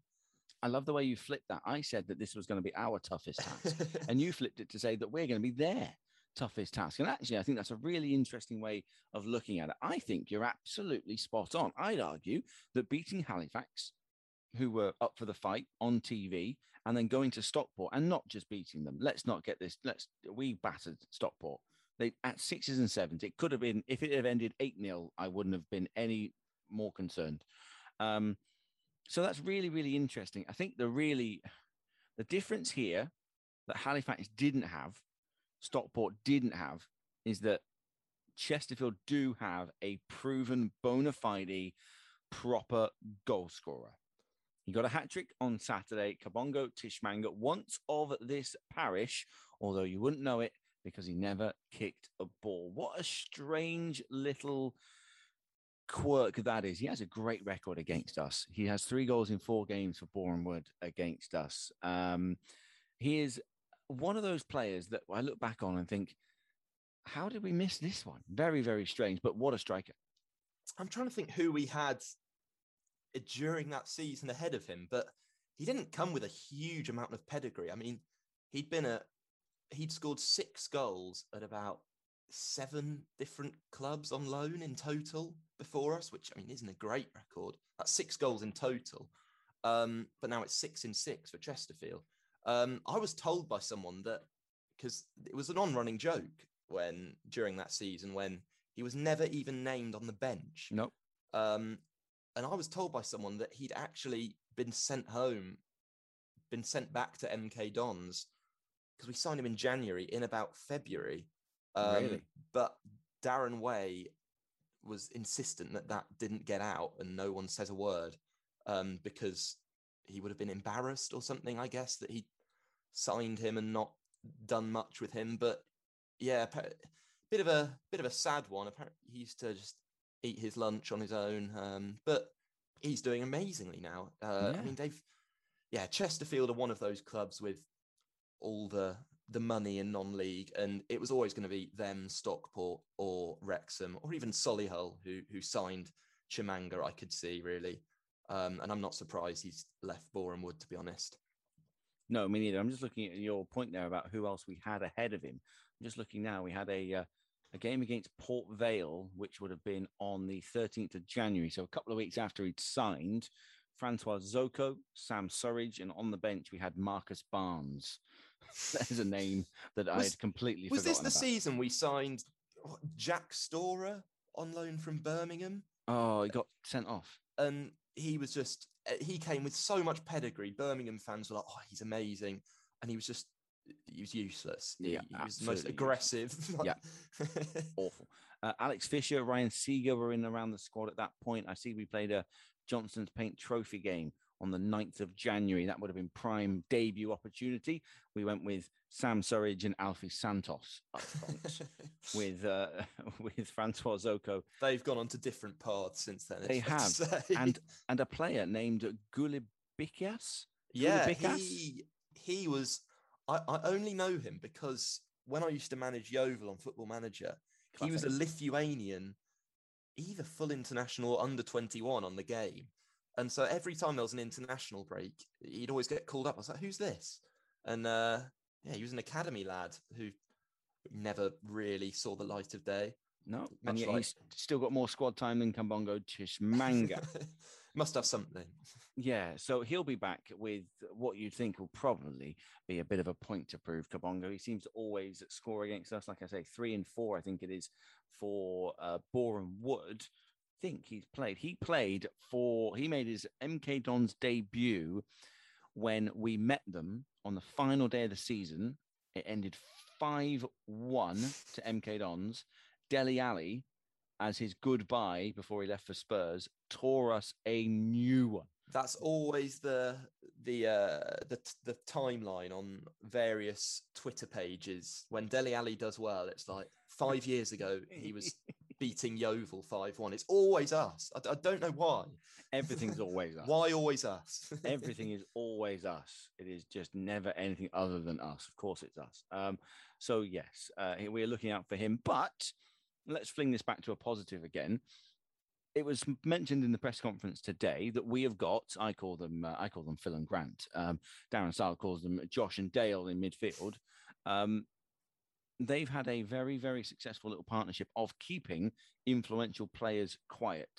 I love the way you flipped that. I said that this was going to be our toughest task, and you flipped it to say that we're going to be their toughest task. And actually, I think that's a really interesting way of looking at it. I think you're absolutely spot on. I'd argue that beating Halifax, who were up for the fight on TV, and then going to Stockport and not just beating them. Let's not get this. Let's we battered Stockport. They at sixes and sevens. It could have been if it had ended eight 0 I wouldn't have been any more concerned. Um, so that's really, really interesting. I think the really the difference here that Halifax didn't have, Stockport didn't have, is that Chesterfield do have a proven bona fide proper goal scorer. He got a hat trick on Saturday. Kabongo Tshimanga, once of this parish, although you wouldn't know it because he never kicked a ball. What a strange little quirk that is. He has a great record against us. He has three goals in four games for Boreham Wood against us. Um, he is one of those players that I look back on and think, how did we miss this one? Very, very strange, but what a striker. I'm trying to think who we had during that season ahead of him, but he didn't come with a huge amount of pedigree. I mean, he'd been a he'd scored six goals at about seven different clubs on loan in total before us, which I mean isn't a great record. That's six goals in total. Um, but now it's six in six for Chesterfield. Um, I was told by someone that because it was an on-running joke when during that season when he was never even named on the bench. Nope. Um, and I was told by someone that he'd actually been sent home, been sent back to MK Dons because we signed him in January in about February. Um, Really? But Darren Way was insistent that that didn't get out and no one says a word um, because he would have been embarrassed or something, I guess, that he signed him and not done much with him. But yeah, bit of a bit of a sad one. Apparently, he used to just eat his lunch on his own, um, but he's doing amazingly now. Uh, Yeah. I mean, they've yeah, Chesterfield are one of those clubs with all the the money in non-league, and it was always going to be them, Stockport or Wrexham, or even Solihull, who who signed Tshimanga. I could see really, um, and I'm not surprised he's left Boreham Wood. To be honest, No, me neither. I'm just looking at your point there about who else we had ahead of him. I'm just looking now. We had a uh, a game against Port Vale, which would have been on the 13th of January, so a couple of weeks after he'd signed. Francois Zoko, Sam Surridge, and on the bench we had Marcus Barnes. There's a name that I had completely Was this the about. season we signed Jack Storer on loan from Birmingham? Oh, he got sent off. and he was just he came with so much pedigree. Birmingham fans were like, "Oh, he's amazing," and he was just he was useless. Yeah, he, was the most aggressive. Yeah. Awful. Uh, Alex Fisher, Ryan Seager were in around the squad at that point. I see we played a Johnstone's Paint Trophy game on the 9th of January. That would have been prime debut opportunity. We went with Sam Surridge and Alefe Santos up front with uh, with Francois Zoko They've gone on to different paths since then. They it's fair to have, and and a player named Gulibikias. yeah, Gulibicas? he he was. I, I only know him because when I used to manage Yeovil on Football Manager, he was a Lithuanian, either full international or under 21 on the game. And so every time there was an international break, he'd always get called up. I was like, who's this? And uh, yeah, he was an academy lad who never really saw the light of day. No, Much and yet like- he's still got more squad time than Kabongo Tshimanga. Must have something. Yeah, so he'll be back with what you'd think will probably be a bit of a point to prove Kabongo. He seems to always score against us. Like I say, three and four, I think it is for uh, Boreham Wood. I think he's played. He played for, he made his MK Dons debut when we met them on the final day of the season. It ended 5 1 to MK Dons. Dele Alli, as his goodbye before he left for Spurs, tore us a new one. That's always the the uh, the the timeline on various Twitter pages. When Dele Alli does well, it's like five years ago he was beating Yeovil five one. It's always us. I don't know why. Everything's always us. Why always us? Everything is always us. It is just never anything other than us. Of course, it's us. Um, so yes, uh, we're looking out for him. But let's fling this back to a positive again. It was mentioned in the press conference today that we have got. I call them. Uh, I call them Phil and Grant. Um, Darren Sarll calls them Josh and Dale in midfield. Um, they've had a very, very successful little partnership of keeping influential players quiet.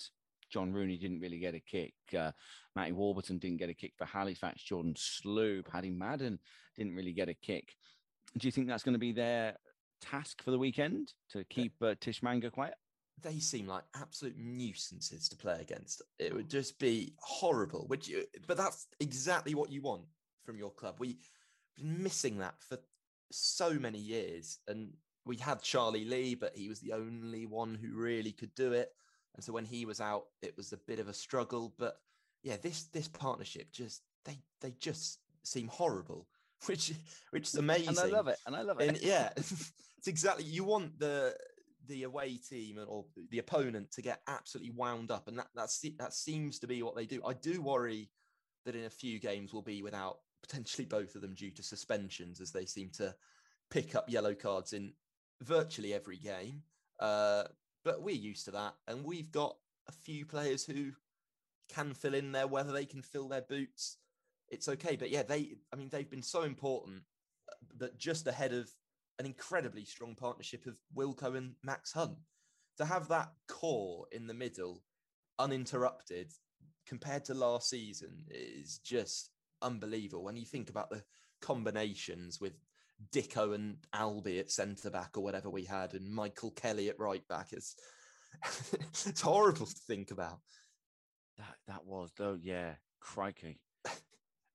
John Rooney didn't really get a kick. Uh, Matty Warburton didn't get a kick for Halifax. Jordan Slew, Paddy Madden didn't really get a kick. Do you think that's going to be their task for the weekend to keep uh, Tshimanga quiet? they seem like absolute nuisances to play against. It would just be horrible. Which, you, but that's exactly what you want from your club. We've been missing that for so many years, and we had Charlie Lee, but he was the only one who really could do it. And so when he was out, it was a bit of a struggle. But yeah, this this partnership just they they just seem horrible, which which is amazing. And I love it. And I love it. And yeah, it's exactly you want the the away team or the opponent to get absolutely wound up, and that that's that seems to be what they do. I do worry that in a few games we'll be without potentially both of them due to suspensions, as they seem to pick up yellow cards in virtually every game. Uh, but we're used to that, and we've got a few players who can fill in there. Whether they can fill their boots, it's okay. But yeah, they, I mean, they've been so important uh, that just ahead of an incredibly strong partnership of Wilco and Max Hunt. To have that core in the middle, uninterrupted, compared to last season, is just unbelievable. When you think about the combinations with Dicko and Albi at centre back or whatever we had, and Michael Kelly at right back, it's it's horrible to think about. That that was though, yeah, crikey.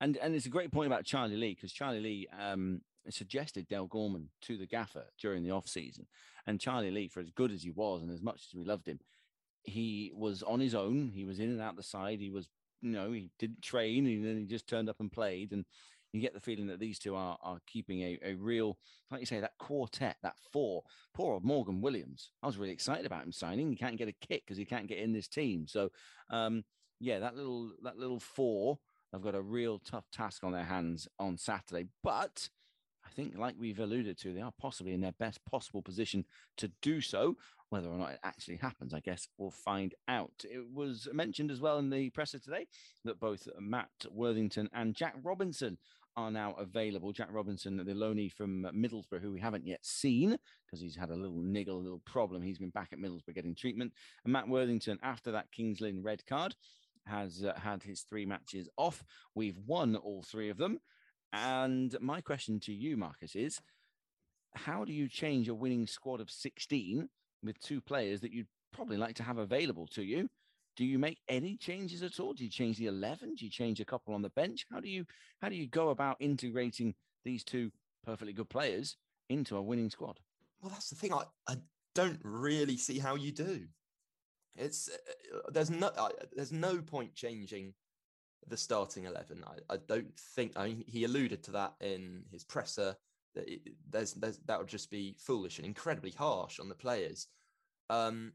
And and it's a great point about Charlie Lee because Charlie Lee um, suggested Dale Gorman to the gaffer during the off season, and Charlie Lee, for as good as he was and as much as we loved him, he was on his own. He was in and out the side. He was, you know, he didn't train, and then he just turned up and played. And you get the feeling that these two are are keeping a, a real, like you say, that quartet, that four. Poor old Morgan Williams. I was really excited about him signing. He can't get a kick because he can't get in this team. So, um, yeah, that little that little four have got a real tough task on their hands on Saturday. But I think, like we've alluded to, they are possibly in their best possible position to do so. Whether or not it actually happens, I guess we'll find out. It was mentioned as well in the presser today that both Matt Worthington and Jack Robinson are now available. Jack Robinson, the loanee from Middlesbrough, who we haven't yet seen because he's had a little niggle, a little problem. He's been back at Middlesbrough getting treatment. And Matt Worthington, after that Kings Lynn red card, has uh, had his three matches off. We've won all three of them. And my question to you, Marcus, is how do you change a winning squad of 16 with two players that you'd probably like to have available to you? Do you make any changes at all? Do you change the 11? Do you change a couple on the bench? How do you how do you go about integrating these two perfectly good players into a winning squad? Well, that's the thing. I, I don't really see how you do. It's uh, there's no uh, there's no point changing the starting eleven. I, I don't think. I mean, he alluded to that in his presser. That it, there's, there's that would just be foolish and incredibly harsh on the players. Um,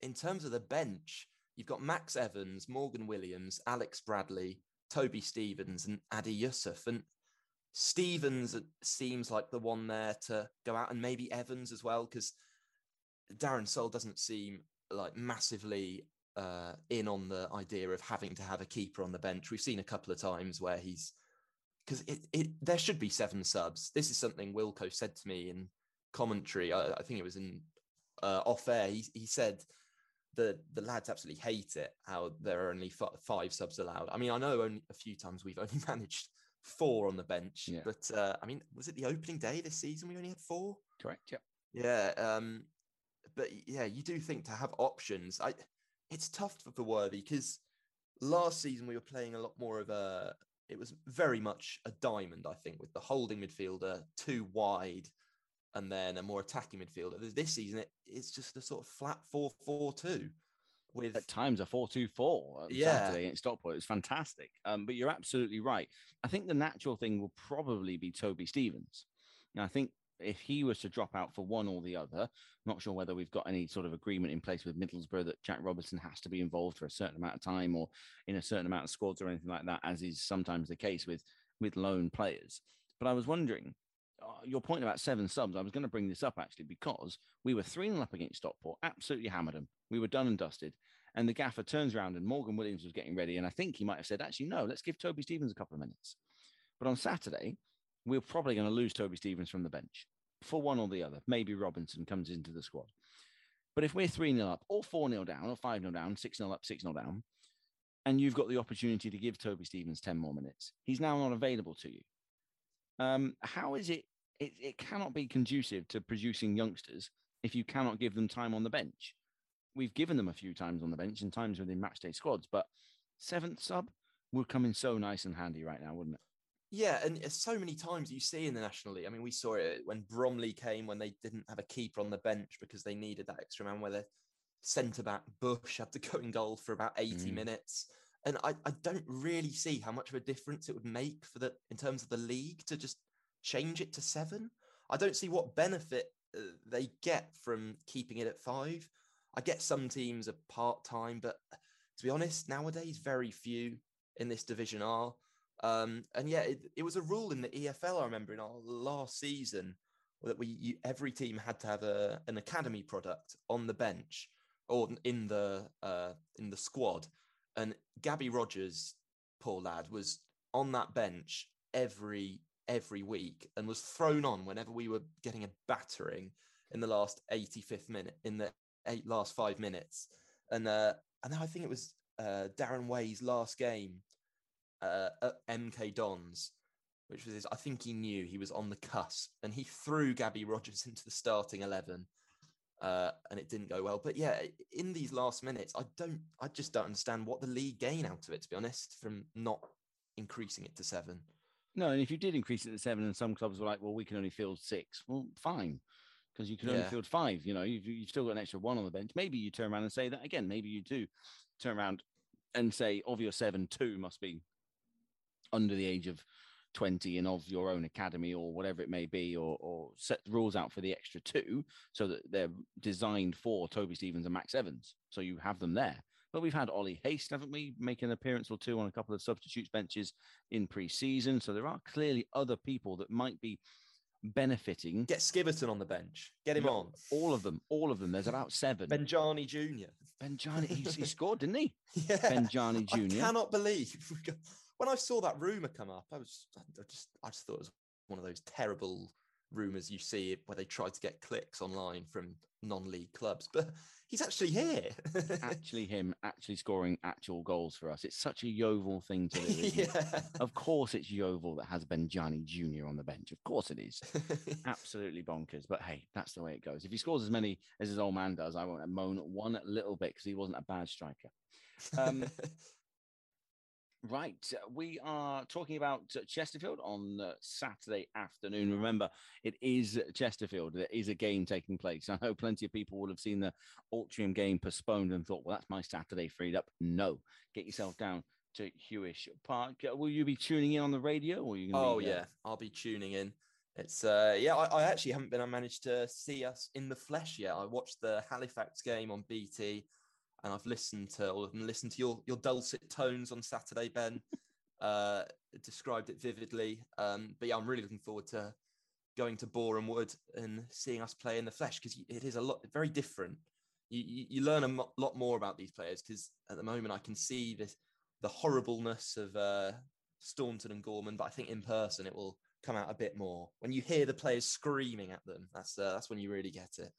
in terms of the bench, you've got Max Evans, Morgan Williams, Alex Bradley, Toby Stevens, and Adi Yusuf. And Stevens seems like the one there to go out, and maybe Evans as well, because Darren Sarll doesn't seem like massively uh, in on the idea of having to have a keeper on the bench. We've seen a couple of times where he's because it, it there should be seven subs. This is something Wilco said to me in commentary. I, I think it was in uh, off air. He he said the the lads absolutely hate it how there are only f- five subs allowed. I mean, I know only a few times we've only managed four on the bench, Yeah. but uh, I mean, was it the opening day this season we only had four? Correct. Yeah. Yeah, um, but yeah, you do think to have options. I it's tough for, for Worthy because last season we were playing a lot more of a. It was very much a diamond, I think, with the holding midfielder too wide, and then a more attacking midfielder. This season, it, it's just a sort of flat four-four-two. With At times a 4 2 4 Yeah. Saturday against Stockport. It was fantastic. Um, but you're absolutely right. I think the natural thing will probably be Toby Stevens. Now, I think if he was to drop out for one or the other, not sure whether we've got any sort of agreement in place with Middlesbrough that Jack Robertson has to be involved for a certain amount of time or in a certain amount of squads or anything like that, as is sometimes the case with with lone players. But I was wondering, uh, your point about seven subs, I was going to bring this up actually because we were 3 0 up against Stockport, absolutely hammered them. We were done and dusted. And the gaffer turns around and Morgan Williams was getting ready. And I think he might have said, actually, no, let's give Toby Stevens a couple of minutes. But on Saturday, we're probably going to lose Toby Stevens from the bench for one or the other. Maybe Robinson comes into the squad. But if we're 3 0 up, or 4 0 down, or 5 0 down, 6 0 up, 6 0 down, and you've got the opportunity to give Toby Stevens 10 more minutes, he's now not available to you. Um, how is it, it? It cannot be conducive to producing youngsters if you cannot give them time on the bench. We've given them a few times on the bench and times within matchday squads, but seventh sub would come in so nice and handy right now, wouldn't it? Yeah, and so many times you see in the National League. I mean, we saw it when Bromley came when they didn't have a keeper on the bench because they needed that extra man. Where their centre back Bush had to go in goal for about eighty Mm. minutes, and I, I don't really see how much of a difference it would make for the in terms of the league to just change it to seven. I don't see what benefit uh, they get from keeping it at five. I get some teams are part time, but to be honest, nowadays very few in this Division are. Um, and yeah, it, it was a rule in the EFL. I remember in our last season that we you, every team had to have a an academy product on the bench or in the uh, in the squad. And Gabby Rogers, poor lad, was on that bench every every week and was thrown on whenever we were getting a battering in the last 85th minute in the eight last five minutes. And uh, and I think it was uh, Darren Way's last game uh, at MK Dons, which was his, I think he knew he was on the cusp, and he threw Gabby Rogers into the starting eleven, uh, and it didn't go well. But yeah, in these last minutes, I don't, I just don't understand what the league gain out of it. To be honest, from not increasing it to seven. No, and if you did increase it to seven, and some clubs were like, "Well, we can only field six. Well, fine, because you can only Yeah. field five. You know, you've, you've still got an extra one on the bench. Maybe you turn around and say that again. Maybe you do turn around and say of your seven, two must be under the age of twenty and of your own academy or whatever it may be, or or set rules out for the extra two so that they're designed for Toby Stevens and Max Evans. So you have them there. But we've had Ollie Haste, haven't we, make an appearance or two on a couple of substitutes benches in pre-season. So there are clearly other people that might be benefiting. Get Skiverton on the bench. Get him on. All of them. All of them. There's about seven. Benjani Jr. Benjani, he, he scored, didn't he? Yeah. Benjani I Jr. cannot believe we got- when I saw that rumor come up. I was I just I just thought it was one of those terrible rumours you see where they try to get clicks online from non-league clubs, but he's actually here. actually, him actually scoring actual goals for us. It's such a Yeovil thing to do. yeah. Of course, it's Yeovil that has Benjani Jr. on the bench. Of course, it is. Absolutely bonkers. But hey, that's the way it goes. If he scores as many as his old man does, I won't moan one little bit because he wasn't a bad striker. Um, Right. uh, We are talking about uh, Chesterfield on uh, Saturday afternoon. Remember, it is Chesterfield. There is a game taking place. I know plenty of people will have seen the Altrincham game postponed and thought, well, that's my Saturday freed up. No, get yourself down to Huish Park. Uh, Will you be tuning in on the radio or you oh be, uh, yeah, I'll be tuning in. It's uh yeah, I, I actually haven't been I managed to see us in the flesh yet. I watched the Halifax game on BT and I've listened to all of them, listened to your your dulcet tones on Saturday, Ben. uh described it vividly. Um but yeah, I'm really looking forward to going to Boreham Wood and seeing us play in the flesh because it is a lot very different. You, you, you learn a mo- lot more about these players because at the moment I can see this the horribleness of uh, Staunton and Gorman, but I think in person it will come out a bit more. When you hear the players screaming at them, that's uh, that's when you really get it.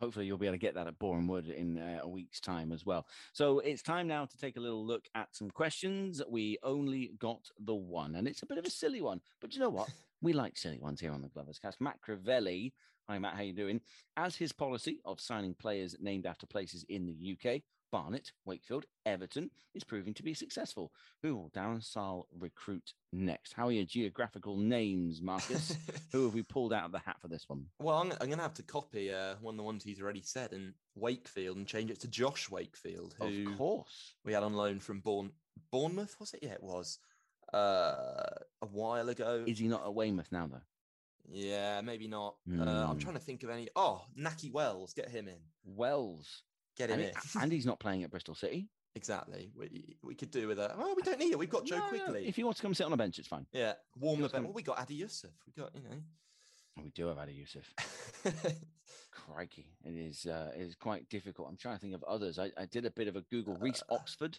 Hopefully you'll be able to get that at Boreham Wood in uh, a week's time as well. So it's time now to take a little look at some questions. We only got the one, and it's a bit of a silly one, but you know what? we like silly ones here on the Glovers Cast. Matt Crivelli, hi Matt, how you doing? As his policy of signing players named after places in the UK, Barnet, Wakefield, Everton is proving to be successful. Who will Darren Sarll recruit next? How are your geographical names, Marcus? Who have we pulled out of the hat for this one? Well, I'm, I'm going to have to copy uh, one of the ones he's already said and Wakefield and change it to Josh Wakefield, who Of course. we had on loan from Bourne, Bournemouth, was it? Yeah, it was uh, a while ago. Is he not at Weymouth now, though? Yeah, maybe not. Uh, I'm Hmm. trying to think of any. Oh, Nakhi Wells, get him in. Wells. Get him and, in. he's not playing at Bristol City. exactly. We, we could do with that. Oh, we don't need it. We've got Joe No, Quigley. If you want to come sit on a bench, it's fine. Yeah, warm the bench. come- Well, we got Adi Yusuf. We got, you know. We do have Adi Yusuf. Crikey, it is uh, it is quite difficult. I'm trying to think of others. I, I did a bit of a Google. Reece Oxford.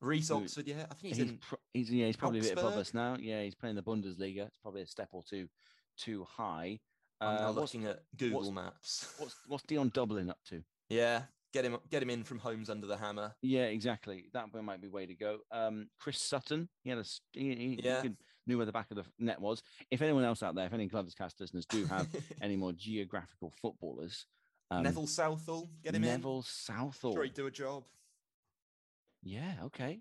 Reece Oxford, yeah. I think he's, He's, in. he's yeah, he's probably a bit above us now. Yeah, he's playing the Bundesliga. It's probably a step or two too high. I'm Uh, looking at Google what's- Maps. what's what's Dion Dublin up to? yeah, get him, get him in from Homes Under the Hammer. Yeah, exactly. That one might be way to go. Um, Chris Sutton, he had a he, he, he Yeah. could- knew where the back of the net was. If anyone else out there, if any Gloves Cast listeners do have any more geographical footballers, um, Neville Southall, get him Neville in. Neville Southall. Sure, he'd do a job. Yeah, okay.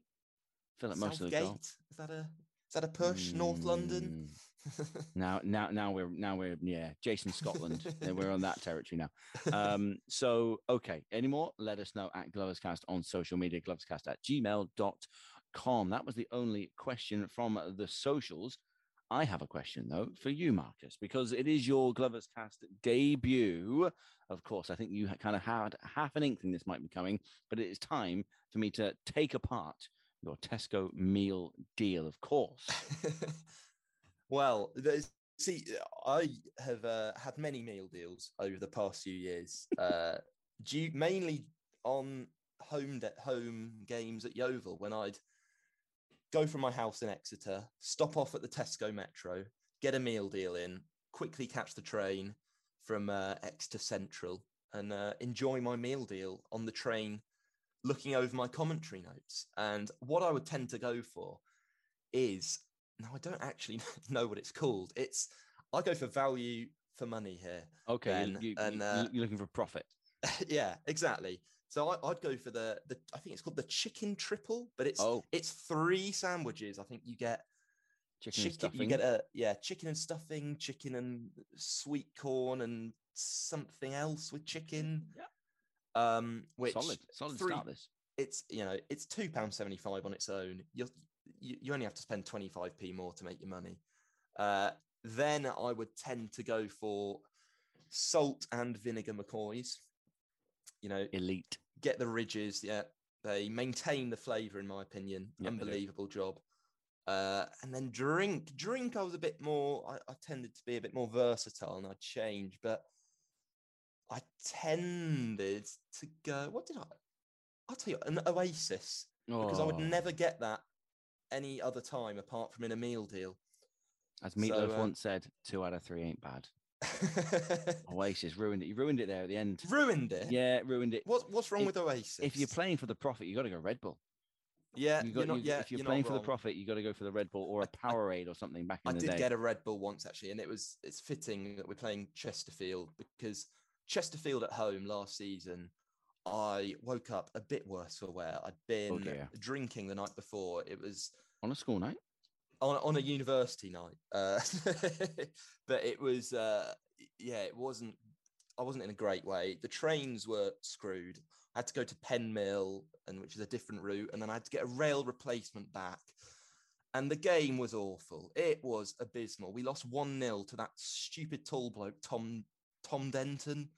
Fill up most of the Southgate, goal. is that a is that a push? North London. Now, now, now we're now we're yeah, Jason Scotland. We're on that territory now. Um, so okay, any more? Let us know at Gloverscast on social media, gloverscast at gmail.com. That was the only question from the socials. I have a question though for you, Marcus, because it is your Glover's Cast debut. Of course, I think you kind of had half an inkling this might be coming, but it is time for me to take apart your Tesco meal deal. Of course, well, see, I have uh, had many meal deals over the past few years, uh, due mainly on home de- home games at Yeovil when I'd go from my house in Exeter, stop off at the Tesco Metro, get a meal deal in, quickly catch the train from uh, Exeter Central, and uh, enjoy my meal deal on the train, looking over my commentary notes. And what I would tend to go for is now I don't actually know what it's called. It's I go for value for money here. okay, Ben, you, you, and, you- uh, you're looking for profit. yeah, exactly. So I, I'd go for the the I think it's called the chicken triple, but it's Oh. it's three sandwiches. I think you get Chicken and chicken. You stuffing. get a yeah, chicken and stuffing, chicken and sweet corn, and something else with chicken. Yeah. Um, which solid, solid three- start. This it's you know it's two pound seventy five on its own. You're, you you only have to spend twenty five p more to make your money. Uh, then I would tend to go for salt and vinegar McCoys. You know, elite. get the ridges. Yeah, they maintain the flavour in my opinion. Unbelievable job. Uh, and then drink, drink. I was a bit more. I, I tended to be a bit more versatile, and I'd change. But I tended to go. What did I? I'll tell you, an Oasis because I would Oh, never get that any other time apart from in a meal deal. As Meatloaf so, uh, once said, two out of three ain't bad. Oasis ruined it. You ruined it there at the end. ruined it. Yeah, ruined it. What, what's wrong If- with Oasis? If you're playing for the profit, you got to go Red Bull. yeah, You you're got, not, you- yeah, if you're, not playing for the profit, you got to go for the Red Bull or a Powerade or something back in I the did day. get a Red Bull once actually, and it was it's fitting that we're playing Chesterfield because Chesterfield at home last season, I woke up a bit worse for wear. I'd been dear. drinking the night before. It was on a school night. on on a university night, uh, but it was uh, yeah, it wasn't. I wasn't in a great way. The trains were screwed. I had to go to Penmill, and which is a different route, and then I had to get a rail replacement back. And the game was awful. It was abysmal. We lost one 0 to that stupid tall bloke Tom Tom Denton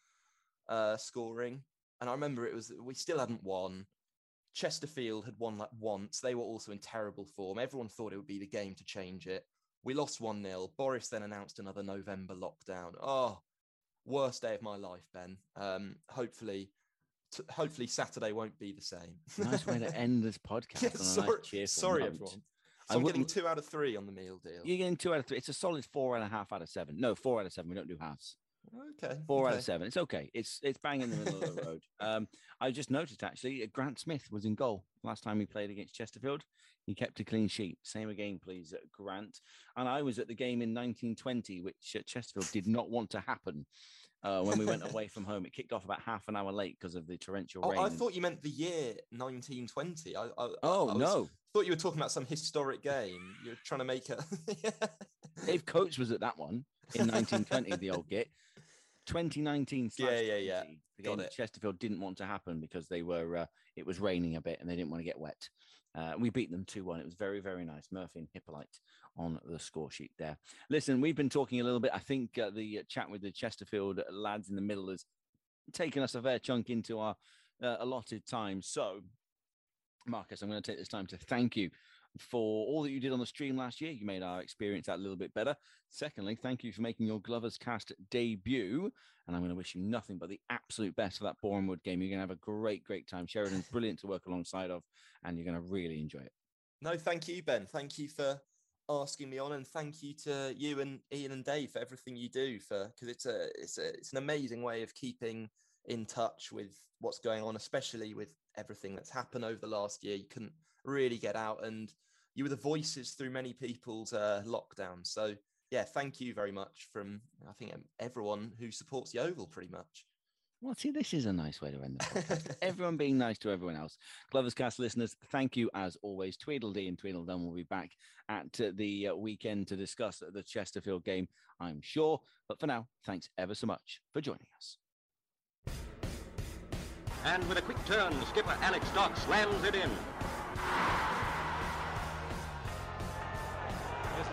uh, scoring. And I remember it was we still hadn't won. Chesterfield had won like once. They were also in terrible form. Everyone thought it would be the game to change it. We lost 1 0. Boris then announced another November lockdown. Oh, worst day of my life, Ben. Um, hopefully, t- hopefully Saturday won't be the same. Nice way to end this podcast. Yeah, sorry, nice, sorry note. everyone. So I'm getting two out of three on the meal deal. You're getting two out of three. It's a solid four and a half out of seven. No, four out of seven. We don't do halves. Okay. Four out of seven. It's okay. It's it's bang in the middle of the road. Um, I just noticed actually uh, Grant Smith was in goal last time he played against Chesterfield. He kept a clean sheet. Same again, please, uh, Grant. And I was at the game in 1920, which Chesterfield did not want to happen. Uh, when we went away from home, it kicked off about half an hour late because of the torrential Oh, rain. I thought you meant the year 1920. I, I, Oh, I was- no. Thought you were talking about some historic game. You're trying to make a. Dave Coates was at that one in 1920, the old git. 2019 Yeah, yeah, yeah. the Got game it. Chesterfield didn't want to happen because they were uh, it was raining a bit and they didn't want to get wet. Uh, we beat them 2 1. It was very, very nice. Murphy and Hippolyte on the score sheet there. Listen, we've been talking a little bit. I think uh, the chat with the Chesterfield lads in the middle has taken us a fair chunk into our uh, allotted time. So, Marcus, I'm going to take this time to thank you for all that you did on the stream last year. You made our experience that a little bit better. Secondly, thank you for making your Glovers Cast debut. And I'm going to wish you nothing but the absolute best for that Bournemouth game. You're going to have a great, great time. Sheridan's brilliant to work alongside of, and you're going to really enjoy it. no, thank you, Ben. Thank you for asking me on, and thank you to you and Ian and Dave for everything you do. For because it's a it's a it's an amazing way of keeping in touch with what's going on, especially with everything that's happened over the last year. You couldn't really get out, and you were the voices through many people's uh, lockdown. So yeah, thank you very much from I think um, everyone who supports the Oval, pretty much. Well, see, this is a nice way to end the podcast. everyone being nice to everyone else. Glovers Cast listeners, thank you as always. Tweedledee and Tweedledum will be back at uh, the uh, weekend to discuss the Chesterfield game, I'm sure. But for now, thanks ever so much for joining us. And with a quick turn, skipper Alex Dock slams it in.